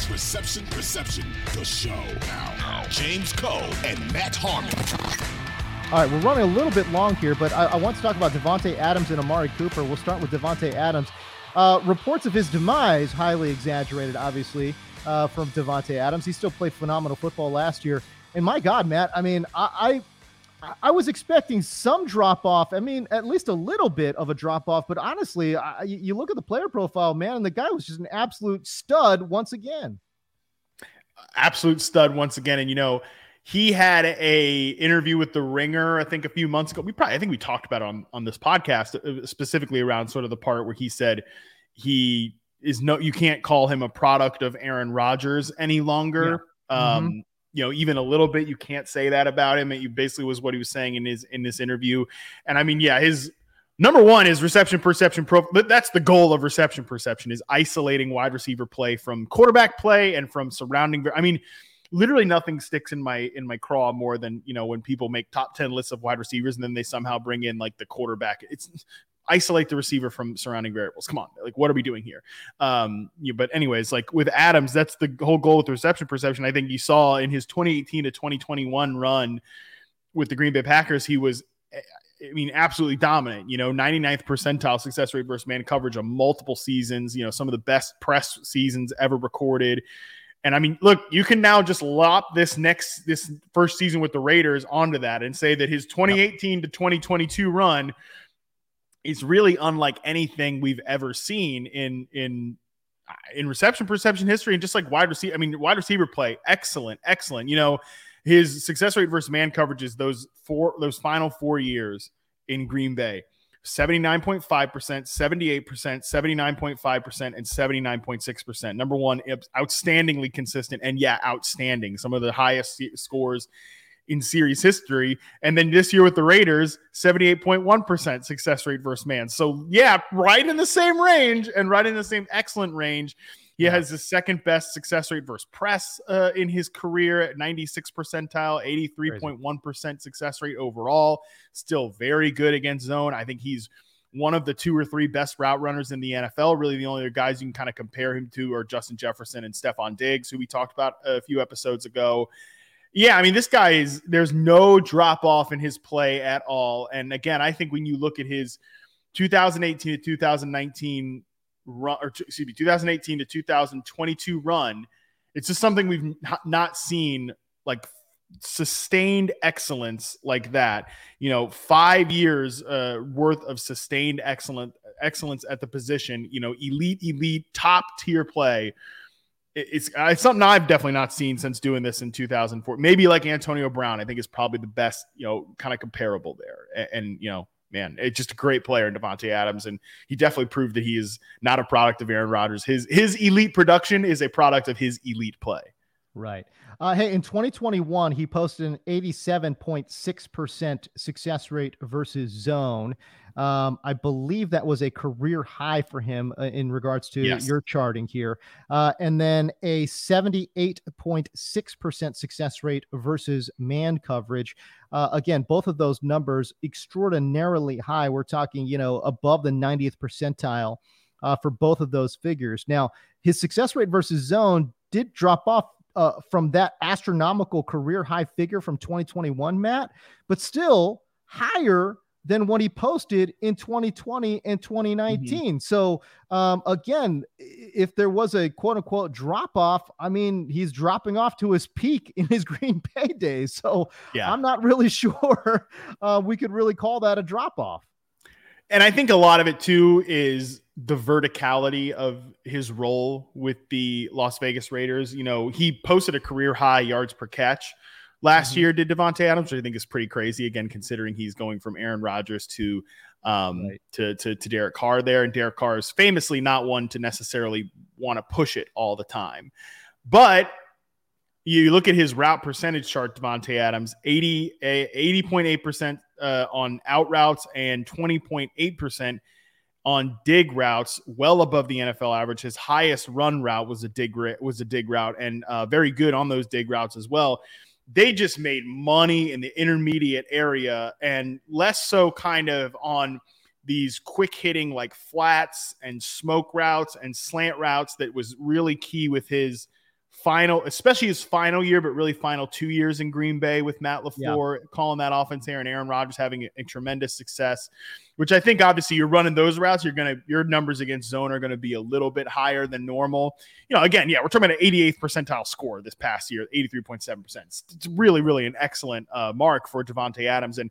Is Reception the show. Now, James Koh and Matt Harmon. All right, we're running a little bit long here, but I, I want to talk about Davante Adams and Amari Cooper. We'll start with Davante Adams. Uh, reports of his demise highly exaggerated, obviously, uh, from Davante Adams. He still played phenomenal football last year, and my God, Matt, I mean. I I was expecting some drop off. I mean, at least a little bit of a drop off. But honestly, I, you look at the player profile, man, and the guy was just an absolute stud once again. absolute stud once again. And you know, he had a interview with the Ringer, I think a few months ago. We probably, I think we talked about it on on this podcast uh, specifically around sort of the part where he said he is no, you can't call him a product of Aaron Rodgers any longer. Um, you know, even a little bit, you can't say that about him. It basically was what he was saying in his in this interview. And I mean, yeah, his number one is reception perception pro that's the goal of reception perception is isolating wide receiver play from quarterback play and from surrounding i mean literally nothing sticks in my in my craw more than you know when people make top 10 lists of wide receivers and then they somehow bring in like the quarterback it's isolate the receiver from surrounding variables come on like what are we doing here um but anyways like with adams that's the whole goal with reception perception i think you saw in his 2018 to 2021 run with the green bay packers he was I mean, absolutely dominant. You know, 99th percentile success rate versus man coverage of multiple seasons. You know, some of the best press seasons ever recorded. And I mean, look, you can now just lop this next this first season with the Raiders onto that and say that his 2018 to 2022 run is really unlike anything we've ever seen in in in reception perception history and just like wide receiver. I mean, wide receiver play, excellent, excellent. You know, his success rate versus man coverages those four those final four years in Green Bay 79.5%, 78%, 79.5%, and 79.6%. Number one, outstandingly consistent. And yeah, outstanding. Some of the highest scores in series history. And then this year with the Raiders, 78.1% success rate versus man. So yeah, right in the same range and right in the same excellent range. He has the second best success rate versus press uh, in his career at 96 percentile, 83.1% success rate overall. Still very good against zone. I think he's one of the two or three best route runners in the NFL. Really, the only guys you can kind of compare him to are Justin Jefferson and Stefon Diggs, who we talked about a few episodes ago. Yeah, I mean, this guy is there's no drop off in his play at all. And again, I think when you look at his 2018 to 2019 run, or excuse me, 2018 to 2022 run, it's just something we've not seen like sustained excellence like that, you know, five years uh, worth of sustained excellent excellence at the position, you know, elite, elite, top tier play. It's, uh, it's something I've definitely not seen since doing this in 2004. Maybe like Antonio Brown, I think is probably the best, you know, kind of comparable there. And, and you know, man, it's just a great player in Davante Adams, and he definitely proved that he is not a product of Aaron Rodgers. His his elite production is a product of his elite play. Right. Uh, hey, in 2021, he posted an 87.6% success rate versus zone. Um, I believe that was a career high for him uh, in regards to yes. your charting here. Uh, and then a 78.6% success rate versus man coverage. Uh, again, both of those numbers extraordinarily high. We're talking, you know, above the 90th percentile uh, for both of those figures. Now, his success rate versus zone did drop off uh, from that astronomical career high figure from 2021, Matt, but still higher than what he posted in 2020 and 2019. Mm-hmm. So, um, again, if there was a quote unquote drop off, I mean, he's dropping off to his peak in his Green Bay days. So, yeah. I'm not really sure uh, we could really call that a drop off. And I think a lot of it too is the verticality of his role with the Las Vegas Raiders. You know, he posted a career high yards per catch last mm-hmm. year. Did Davante Adams, which I think is pretty crazy. Again, considering he's going from Aaron Rodgers to um right. to, to to Derek Carr there, and Derek Carr is famously not one to necessarily want to push it all the time, but you look at his route percentage chart, Davante Adams, 80, 80.8% uh, on out routes and 20.8% on dig routes, well above the NFL average. His highest run route was a dig was a dig route, and uh, very good on those dig routes as well. They just made money in the intermediate area, and less so kind of on these quick hitting like flats and smoke routes and slant routes that was really key with his final, especially his final year, but really final two years in Green Bay with Matt LaFleur yeah. calling that offense there and Aaron Rodgers having a, a, tremendous success, which I think obviously you're running those routes, you're going to, your numbers against zone are going to be a little bit higher than normal. You know, again, yeah, we're talking about an 88th percentile score this past year, 83.7%. It's, it's really, really an excellent uh, mark for Davante Adams. And,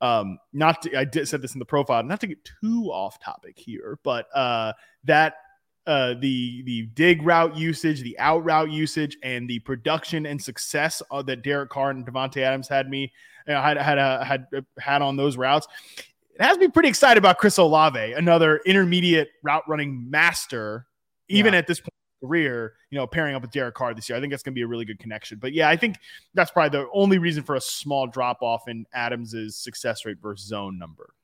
um, not to, I did said this in the profile, not to get too off topic here, but uh, that uh, the the dig route usage, the out route usage, and the production and success uh, that Derek Carr and Davante Adams had me you know, had had uh, had uh, had on those routes. It has me pretty excited about Chris Olave, another intermediate route running master, even yeah. at this point in career, you know, pairing up with Derek Carr this year. I think that's going to be a really good connection. But yeah, I think that's probably the only reason for a small drop off in Adams's success rate versus zone number.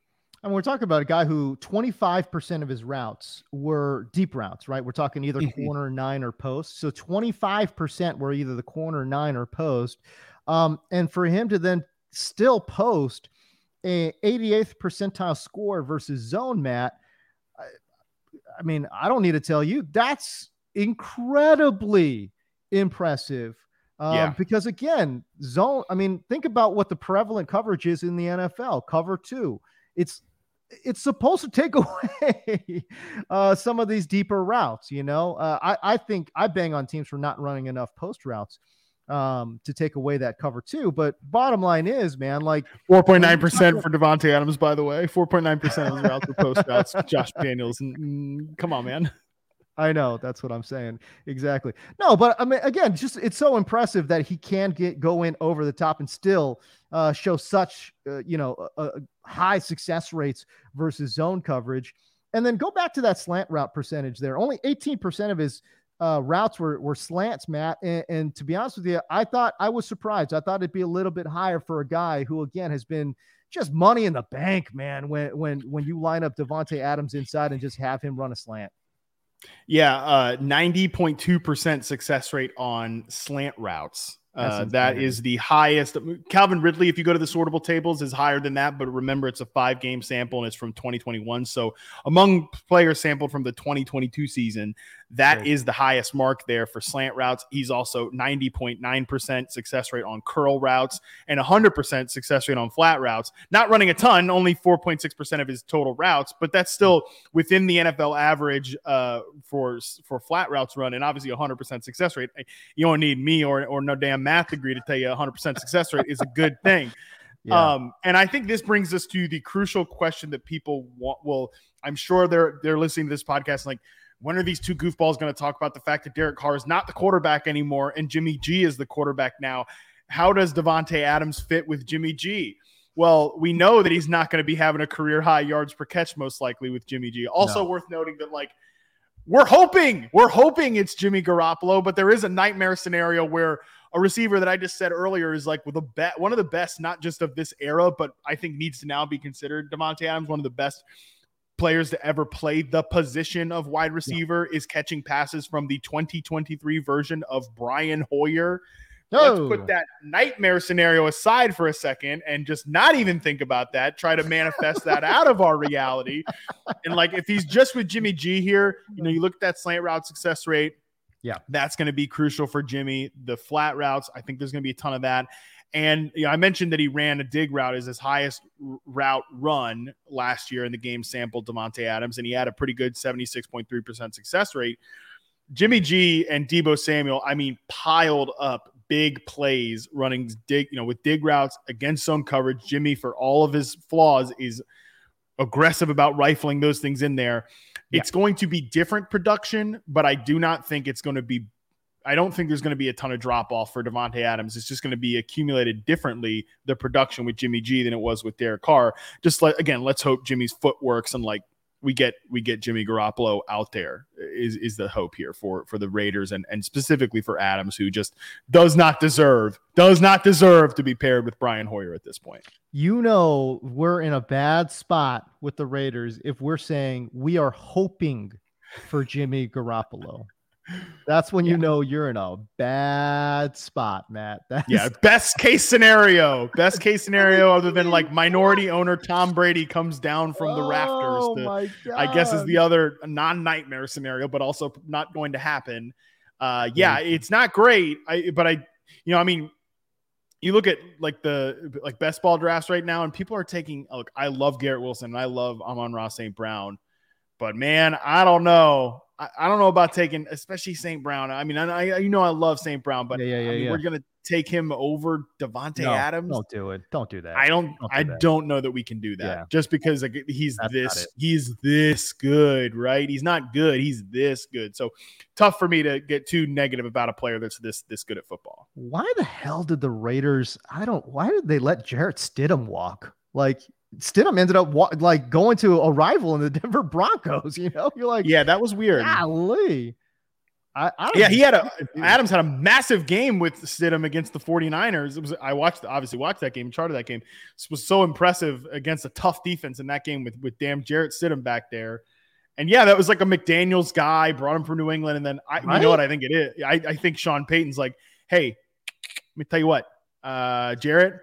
And we're talking about a guy who 25% of his routes were deep routes, right? We're talking either mm-hmm. corner nine or post. So 25% were either the corner nine or post. Um, and for him to then still post a 88th percentile score versus zone, Matt, I, I mean, I don't need to tell you that's incredibly impressive. Um, yeah. Because again, zone, I mean, think about what the prevalent coverage is in the NFL cover two. It's it's supposed to take away uh, some of these deeper routes. You know, uh, I, I think I bang on teams for not running enough post routes um, to take away that cover too. But bottom line is, man, like 4.9% for Davante Adams, by the way, 4.9% of his routes are post routes. Josh Daniels. Mm, come on, man. I know that's what I'm saying. Exactly. No, but I mean, again, just it's so impressive that he can get go in over the top and still uh, show such, uh, you know, high success rates versus zone coverage. And then go back to that slant route percentage there. Only 18% of his uh, routes were, were slants, Matt. And, and, to be honest with you, I thought I was surprised. I thought it'd be a little bit higher for a guy who, again, has been just money in the bank, man. When when when you line up Davante Adams inside and just have him run a slant. Yeah, uh, 90.2% success rate on slant routes. Uh, that is the highest. Calvin Ridley, if you go to the sortable tables, is higher than that. But remember, it's a five game sample and it's from 2021. So among players sampled from the 2022 season, that is the highest mark there for slant routes. He's also 90.9% success rate on curl routes and 100% success rate on flat routes. Not running a ton, only 4.6% of his total routes, but that's still within the NFL average uh, for for flat routes run and obviously 100% success rate. You don't need me or, or no damn math degree to tell you 100% success rate is a good thing. Yeah. Um, and I think this brings us to the crucial question that people want. Well, I'm sure they're they're listening to this podcast like, when are these two goofballs going to talk about the fact that Derek Carr is not the quarterback anymore and Jimmy G is the quarterback now? How does Davante Adams fit with Jimmy G? Well, we know that he's not going to be having a career high yards per catch most likely with Jimmy G. Also No. worth noting that like we're hoping, we're hoping it's Jimmy Garoppolo, but there is a nightmare scenario where a receiver that I just said earlier is like with a bet, one of the best, not just of this era, but I think needs to now be considered Davante Adams, one of the best players to ever play the position of wide receiver, is catching passes from the 2023 version of Brian Hoyer. Let's put that nightmare scenario aside for a second and just not even think about that. Try to manifest that out of our reality. And like if he's just with Jimmy G here, you know, you look at that slant route success rate. Yeah. That's going to be crucial for Jimmy. The flat routes, I think there's going to be a ton of that. And you know, I mentioned that he ran a dig route as his highest route run last year in the game sampled Davante Adams, and he had a pretty good 76.3% success rate. Jimmy G and Deebo Samuel, I mean, piled up big plays running dig, you know, with dig routes against zone coverage. Jimmy, for all of his flaws, is aggressive about rifling those things in there. It's going to be different production, but I do not think it's going to be. I don't think there's going to be a ton of drop off for Davante Adams. It's just going to be accumulated differently the production with Jimmy G than it was with Derek Carr. Just like again, let's hope Jimmy's foot works and like we get we get Jimmy Garoppolo out there is is the hope here for for the Raiders and and specifically for Adams who just does not deserve does not deserve to be paired with Brian Hoyer at this point. You know, we're in a bad spot with the Raiders if we're saying we are hoping for Jimmy Garoppolo. That's when you know you're in a bad spot, Matt. That's, Yeah, best case scenario. Best case scenario, other than like minority owner Tom Brady comes down from the rafters. Oh to- my I guess is the other non-nightmare scenario, but also not going to happen. Uh, yeah, it's not great. I but I, you know, I mean, you look at like the like best ball drafts right now, and people are taking. Look, I love Garrett Wilson, and I love Amon-Ra St. Brown, but man, I don't know. I, I don't know about taking, especially St. Brown. I mean, I, I you know I love St. Brown, but Yeah, yeah, I yeah, mean, yeah. we're gonna take him over Davante No, Adams. Don't do it. Don't do that. I don't. Don't do I that. don't know that we can do that. Yeah. Just because like he's That's this, he's this good, right? He's not good. He's this good. So tough for me to get too negative about a player that's this this good at football. Why the hell did the Raiders? I don't. Why did they let Jarrett Stidham walk? Like Stidham ended up wa- like going to a rival in the Denver Broncos. You know, you're like, Yeah, that was weird. golly. I, I Yeah, he had a Adams had a massive game with Stidham against the 49ers. It was I watched obviously watched that game, charted that game. This was so impressive against a tough defense in that game with with damn Jarrett Stidham back there. And yeah, that was like a McDaniels guy, brought him from New England. And then I you know what I think it is. I, I think Sean Payton's like, hey, let me tell you what, uh, Jarrett,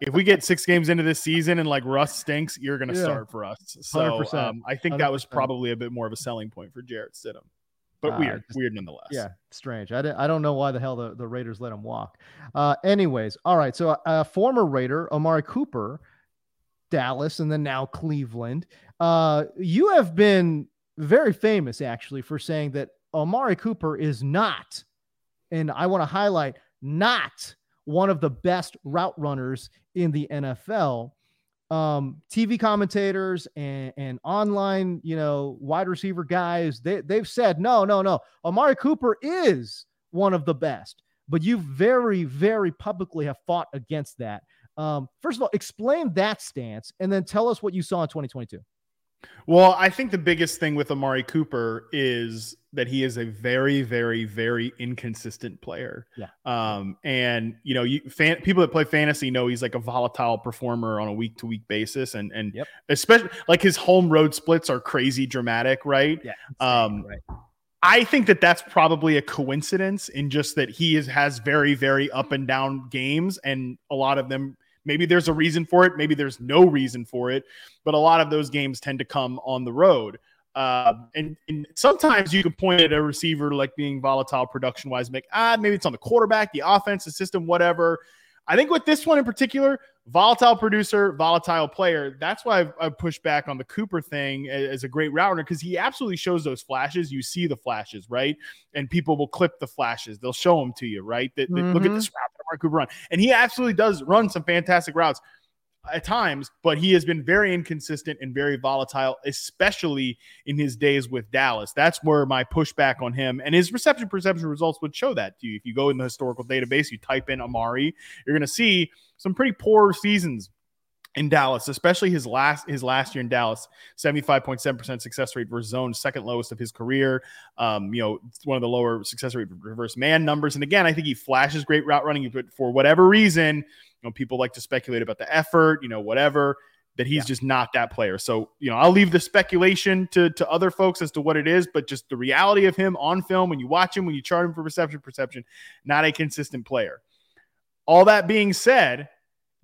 if we get six games into this season and like Russ stinks, you're gonna Yeah. start for us. So um, I think that was probably a bit more of a selling point for Jarrett Stidham. But Uh, weird, just- weird nonetheless. Yeah, strange. I, I don't know why the hell the, the Raiders let him walk. Uh, anyways, all right. So, uh, former Raider Amari Cooper, Dallas, and then now Cleveland. Uh, you have been very famous actually for saying that Amari Cooper is not, and I want to highlight, not one of the best route runners in the NFL um TV commentators and and online, you know, wide receiver guys, they they've said no, no, no. Amari Cooper is one of the best. But you very very publicly have fought against that. Um first of all, explain that stance and then tell us what you saw in 2022. Well, I think the biggest thing with Amari Cooper is that he is a very, very, very inconsistent player. Yeah. Um, and you know, you fan, people that play fantasy know he's like a volatile performer on a week to week basis, and and Yep. especially like his home road splits are crazy dramatic, right? Yeah. Um, right. I think that that's probably a coincidence in just that he is has very very up and down games, and a lot of them maybe there's a reason for it, maybe there's no reason for it, but a lot of those games tend to come on the road. Uh, and, and sometimes you can point at a receiver like being volatile production wise, make ah maybe it's on the quarterback, the offense, the system, whatever. I think with this one in particular, volatile producer, volatile player. That's why I've, I've pushed back on the Cooper thing as, a great route runner because he absolutely shows those flashes. You see the flashes, right? And people will clip the flashes. They'll show them to you, right? That, mm-hmm. Look at this route Cooper run, and he absolutely does run some fantastic routes at times, but he has been very inconsistent and very volatile, especially in his days with Dallas. That's where my pushback on him and his reception perception results would show that to you. If you go in the historical database, you type in Amari, you're going to see some pretty poor seasons in Dallas, especially his last his last year in Dallas, 75.7% success rate versus zone, second lowest of his career. Um, you know, one of the lower success rate reverse man numbers. And again, I think he flashes great route running, but for whatever reason, you know, people like to speculate about the effort, you know, whatever, that he's yeah. just not that player. So, you know, I'll leave the speculation to to other folks as to what it is, but just the reality of him on film when you watch him, when you chart him for reception perception, not a consistent player. All that being said,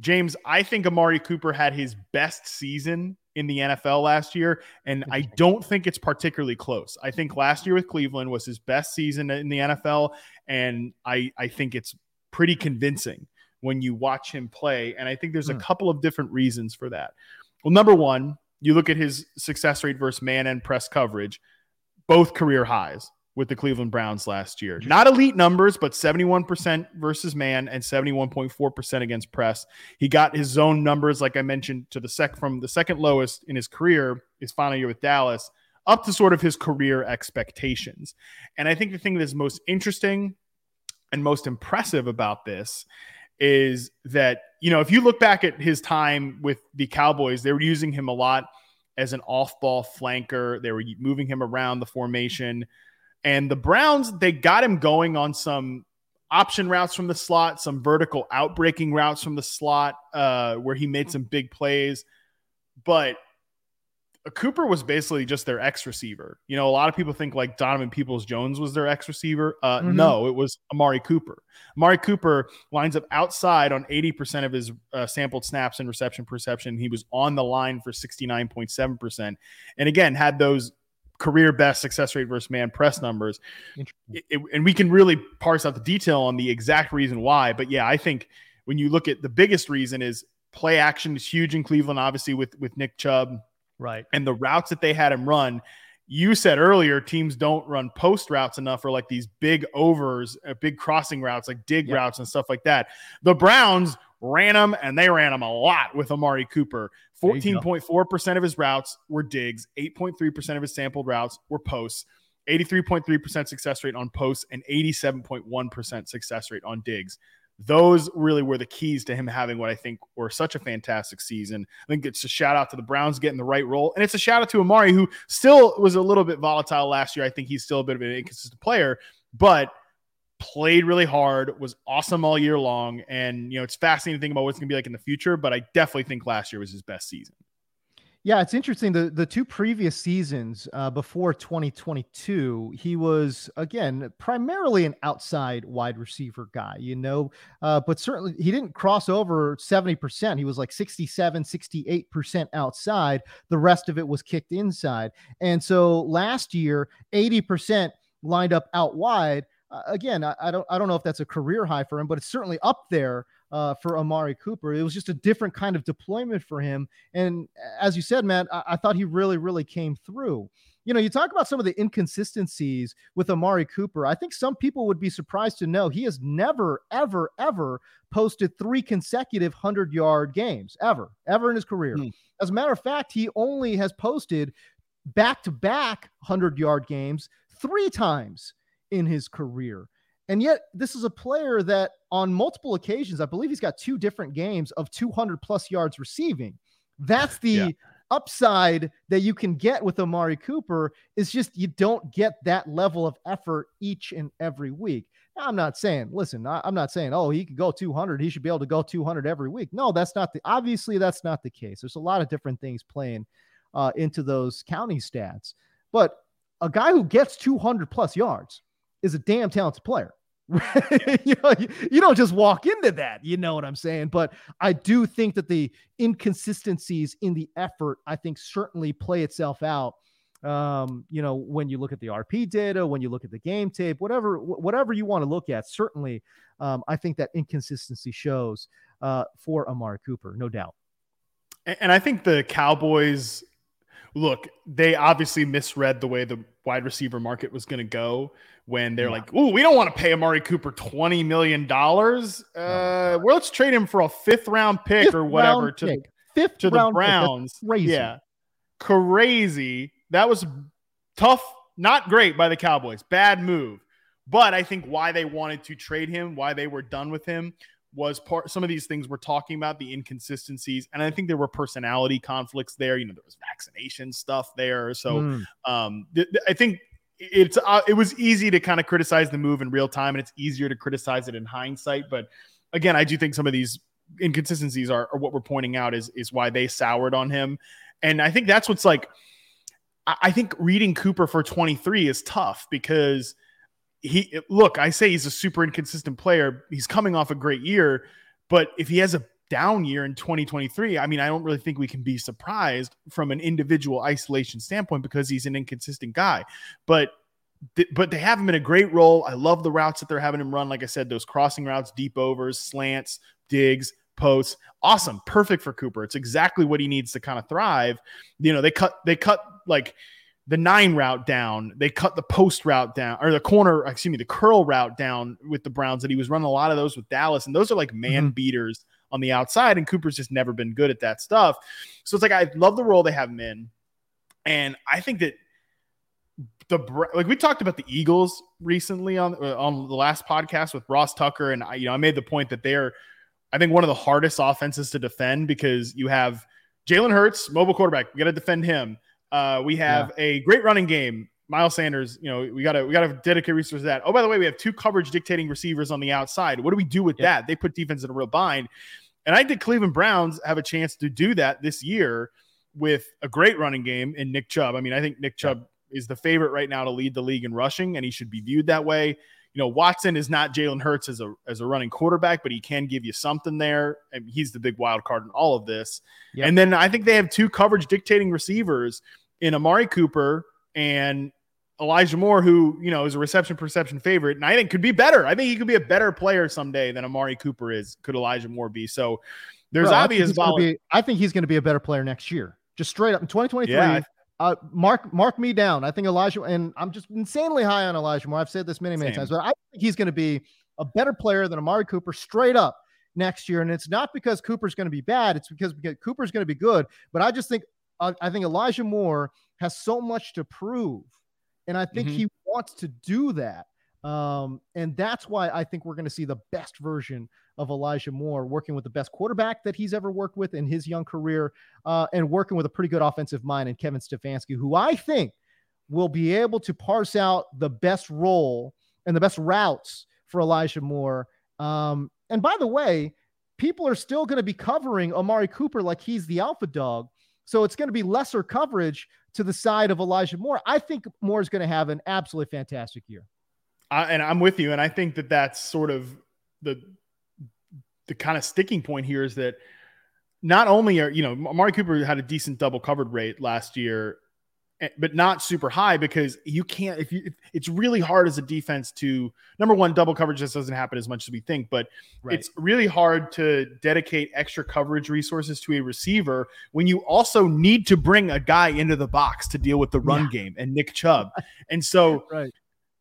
James, I think Amari Cooper had his best season in the NFL last year, and I don't think it's particularly close. I think last year with Cleveland was his best season in the NFL, and I, I think it's pretty convincing when you watch him play. And I think there's a hmm. couple of different reasons for that. Well, number one, you look at his success rate versus man and press coverage, both career highs with the Cleveland Browns last year. Not elite numbers, but 71% versus man and 71.4% against press. He got his zone numbers, like I mentioned, to the sec from the second lowest in his career, his final year with Dallas, up to sort of his career expectations. And I think the thing that's most interesting and most impressive about this is that, you know, if you look back at his time with the Cowboys, they were using him a lot as an off ball flanker. They were moving him around the formation. And the Browns, they got him going on some option routes from the slot, some vertical outbreaking routes from the slot, uh, where he made some big plays. But Cooper was basically just their X receiver. You know, a lot of people think like Donovan Peoples Jones was their X receiver. Uh, mm-hmm. No, it was Amari Cooper. Amari Cooper lines up outside on 80% of his uh, sampled snaps and reception perception. He was on the line for 69.7%. And again, had those career best success rate versus man press numbers. It, it, and we can really parse out the detail on the exact reason why. But yeah, I think when you look at the biggest reason is play action is huge in Cleveland, obviously with with Nick Chubb, right? And the routes that they had him run. You said earlier teams don't run post routes enough or like these big overs, uh, big crossing routes, like dig yeah. routes and stuff like that. The Browns ran them and they ran them a lot with Amari Cooper. 14.4% of his routes were digs, 8.3% of his sampled routes were posts, 83.3% success rate on posts, and 87.1% success rate on digs. Those really were the keys to him having what I think were such a fantastic season. I think it's a shout out to the Browns getting the right role. And it's a shout out to Amari, who still was a little bit volatile last year. I think he's still a bit of an inconsistent player, but – played really hard, was awesome all year long. And, you know, it's fascinating to think about what's going to be like in the future, but I definitely think last year was his best season. Yeah, it's interesting. The the two previous seasons uh, before 2022, he was again primarily an outside wide receiver guy, you know, uh, but certainly he didn't cross over 70%. He was like 67, 68% outside. The rest of it was kicked inside. And so last year, 80% lined up out wide again, I, I, don't I don't know if that's a career high for him, but it's certainly up there uh, for Amari Cooper. It was just a different kind of deployment for him. And as you said, Matt, I, I thought he really, really came through. You know, you talk about some of the inconsistencies with Amari Cooper. I think some people would be surprised to know he has never, ever, ever posted three consecutive 100 yard games, ever, ever in his career. Hmm. As a matter of fact, he only has posted back to back 100 yard games three times in his career. And yet, this is a player that on multiple occasions, I believe he's got two different games of 200 plus yards receiving. That's the yeah. upside that you can get with Amari Cooper, is just you don't get that level of effort each and every week. Now, I'm not saying, listen, I'm not saying, oh, he could go 200. He should be able to go 200 every week. No, that's not the, obviously, that's not the case. There's a lot of different things playing uh, into those county stats. But a guy who gets 200 plus yards, is a damn talented player. you, know, you, don't just walk into that. You know what I'm saying? But I do think that the inconsistencies in the effort, I think, certainly play itself out Um, you know, when you look at the RP data, when you look at the game tape, whatever whatever you want to look at, certainly, um, I think that inconsistency shows uh, for Amari Cooper, no doubt. And I think the Cowboys look, they obviously misread the way the wide receiver market was going to go when they're yeah. like, "Ooh, we don't want to pay Amari Cooper twenty million dollars. Uh, well, let's trade him for a fifth round pick fifth or whatever to pick. fifth to the Browns. Crazy. Yeah, crazy. That was tough, not great by the Cowboys. Bad move. But I think why they wanted to trade him, why they were done with him, was part some of these things we're talking about the inconsistencies and i think there were personality conflicts there you know there was vaccination stuff there so mm. um th- th- i think it's uh, it was easy to kind of criticize the move in real time and it's easier to criticize it in hindsight but again i do think some of these inconsistencies are, are what we're pointing out is is why they soured on him and i think that's what's like I, I think reading cooper for 23 is tough because he look, I say he's a super inconsistent player. He's coming off a great year, but if he has a down year in 2023, I mean, I don't really think we can be surprised from an individual isolation standpoint because he's an inconsistent guy. But but they have him in a great role. I love the routes that they're having him run. Like I said, those crossing routes, deep overs, slants, digs, posts. Awesome. Perfect for Cooper. It's exactly what he needs to kind of thrive. You know, they cut they cut like the nine route down. They cut the post route down, or the corner, excuse me, the curl route down with the Browns. That he was running a lot of those with Dallas, and those are like man mm-hmm. beaters on the outside. And Cooper's just never been good at that stuff. So it's like I love the role they have him in, and I think that the like we talked about the Eagles recently on uh, on the last podcast with Ross Tucker, and I, you know I made the point that they're I think one of the hardest offenses to defend because you have Jalen Hurts, mobile quarterback. you got to defend him. Uh, we have yeah. a great running game. Miles Sanders, you know, we gotta we gotta dedicate resources to that. Oh, by the way, we have two coverage dictating receivers on the outside. What do we do with yeah. that? They put defense in a real bind. And I think Cleveland Browns have a chance to do that this year with a great running game in Nick Chubb. I mean, I think Nick Chubb yeah. is the favorite right now to lead the league in rushing, and he should be viewed that way. You know, Watson is not Jalen Hurts as a as a running quarterback, but he can give you something there. and he's the big wild card in all of this. Yep. And then I think they have two coverage dictating receivers in Amari Cooper and Elijah Moore, who you know is a reception perception favorite, and I think could be better. I think he could be a better player someday than Amari Cooper is. Could Elijah Moore be? So there's Bro, obvious. I think, be, I think he's going to be a better player next year. Just straight up in 2023. Yeah, uh, mark mark me down. I think Elijah, and I'm just insanely high on Elijah Moore. I've said this many many Same. times, but I think he's going to be a better player than Amari Cooper straight up next year. And it's not because Cooper's going to be bad; it's because, because Cooper's going to be good. But I just think I think Elijah Moore has so much to prove, and I think mm-hmm. he wants to do that. Um, and that's why I think we're going to see the best version of Elijah Moore working with the best quarterback that he's ever worked with in his young career, uh, and working with a pretty good offensive mind in Kevin Stefanski, who I think will be able to parse out the best role and the best routes for Elijah Moore. Um, and by the way, people are still going to be covering Amari Cooper like he's the alpha dog. So it's going to be lesser coverage to the side of Elijah Moore. I think Moore is going to have an absolutely fantastic year. I, and I'm with you. And I think that that's sort of the the kind of sticking point here is that not only are you know Amari Cooper had a decent double covered rate last year, Eh, but not super high because you can't if you if, it's really hard as a defense to number one double coverage just doesn't happen as much as we think but right. it's really hard to dedicate extra coverage resources to a receiver when you also need to bring a guy into the box to deal with the run yeah. game and Nick Chubb and so right.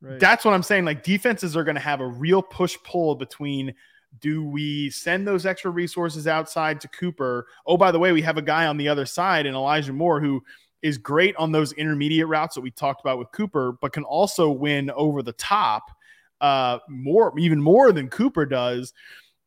Right. that's what I'm saying like defenses are going to have a real push pull between do we send those extra resources outside to Cooper? Oh, by the way, we have a guy on the other side and Elijah Moore who is great on those intermediate routes that we talked about with Cooper, but can also win over the top uh, more, even more than Cooper does.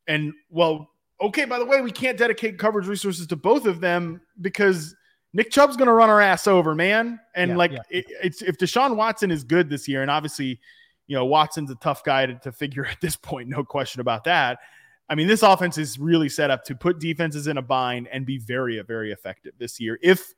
And well, okay, by the way, we can't dedicate coverage resources to both of them because Nick Chubb's going to run our ass over, man. And yeah, like, yeah. It, it's if Deshaun Watson is good this year, and obviously, you know, Watson's a tough guy to, to figure at this point, no question about that. I mean, this offense is really set up to put defenses in a bind and be very, very effective this year. If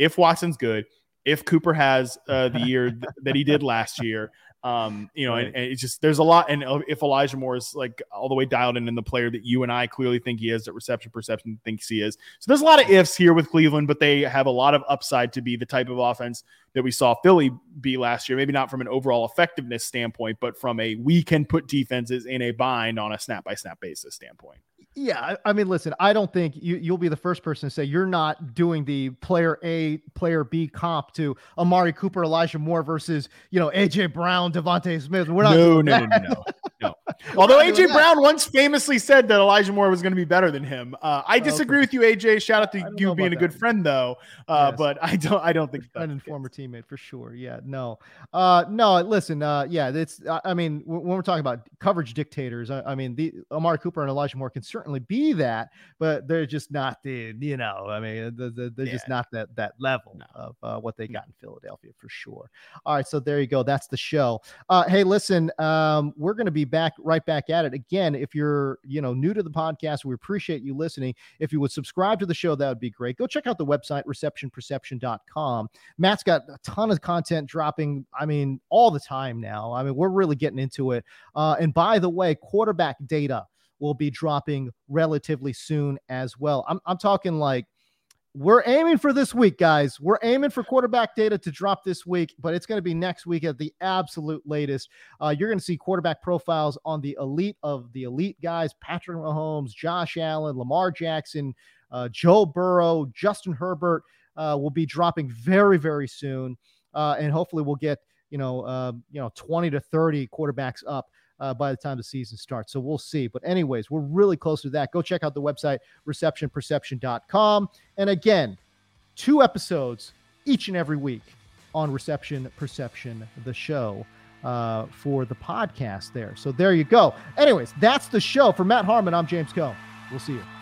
if Watson's good, if Cooper has uh, the year th- that he did last year, Um, you know, and, and, it's just there's a lot. And if Elijah Moore is like all the way dialed in and the player that you and I clearly think he is, that reception perception thinks he is. So there's a lot of ifs here with Cleveland, but they have a lot of upside to be the type of offense that we saw Philly be last year. Maybe not from an overall effectiveness standpoint, but from a we can put defenses in a bind on a snap by snap basis standpoint. Yeah, I mean, listen, I don't think you you'll be the first person to say you're not doing the player A, player B comp to Amari Cooper, Elijah Moore versus you know AJ Brown, DeVonta Smith. We're not no, no, no, no, no. Although AJ Brown once famously said that Elijah Moore was going to be better than him, uh, I disagree okay. with you, AJ. Shout out to you being a good friend, though. Uh. But I don't, I don't think friend and former teammate for sure. Yeah, no, uh, no. Listen, uh, yeah, it's. I mean, when we're talking about coverage dictators, I, I mean, the Amari Cooper and Elijah Moore can certainly be that, but they're just not the. You know, I mean, they're, they're yeah. just not that that level no. of uh, what they got in Philadelphia for sure. All right, so there you go. That's the show. Uh, hey, listen, um, we're going to be back right back at it again. If you're, you know, new to the podcast, we appreciate you listening. If you would subscribe to the show, that would be great. Go check out the website, receptionperception.com. Matt's got a ton of content dropping, I mean, all the time now. I mean, we're really getting into it. Uh, and by the way, quarterback data will be dropping relatively soon as well. I'm, I'm talking like we're aiming for this week, guys. We're aiming for quarterback data to drop this week, but it's going to be next week at the absolute latest. Uh, you're going to see quarterback profiles on the elite of the elite guys Patrick Mahomes, Josh Allen, Lamar Jackson, uh, Joe Burrow, Justin Herbert uh, will be dropping very, very soon. Uh, and hopefully we'll get, you know, uh, you know, 20 to 30 quarterbacks up uh, by the time the season starts. So we'll see. But, anyways, we're really close to that. Go check out the website, receptionperception.com. And again, two episodes each and every week on Reception Perception, the show uh, for the podcast there. So there you go. Anyways, that's the show. For Matt Harmon, I'm James Koh. We'll see you.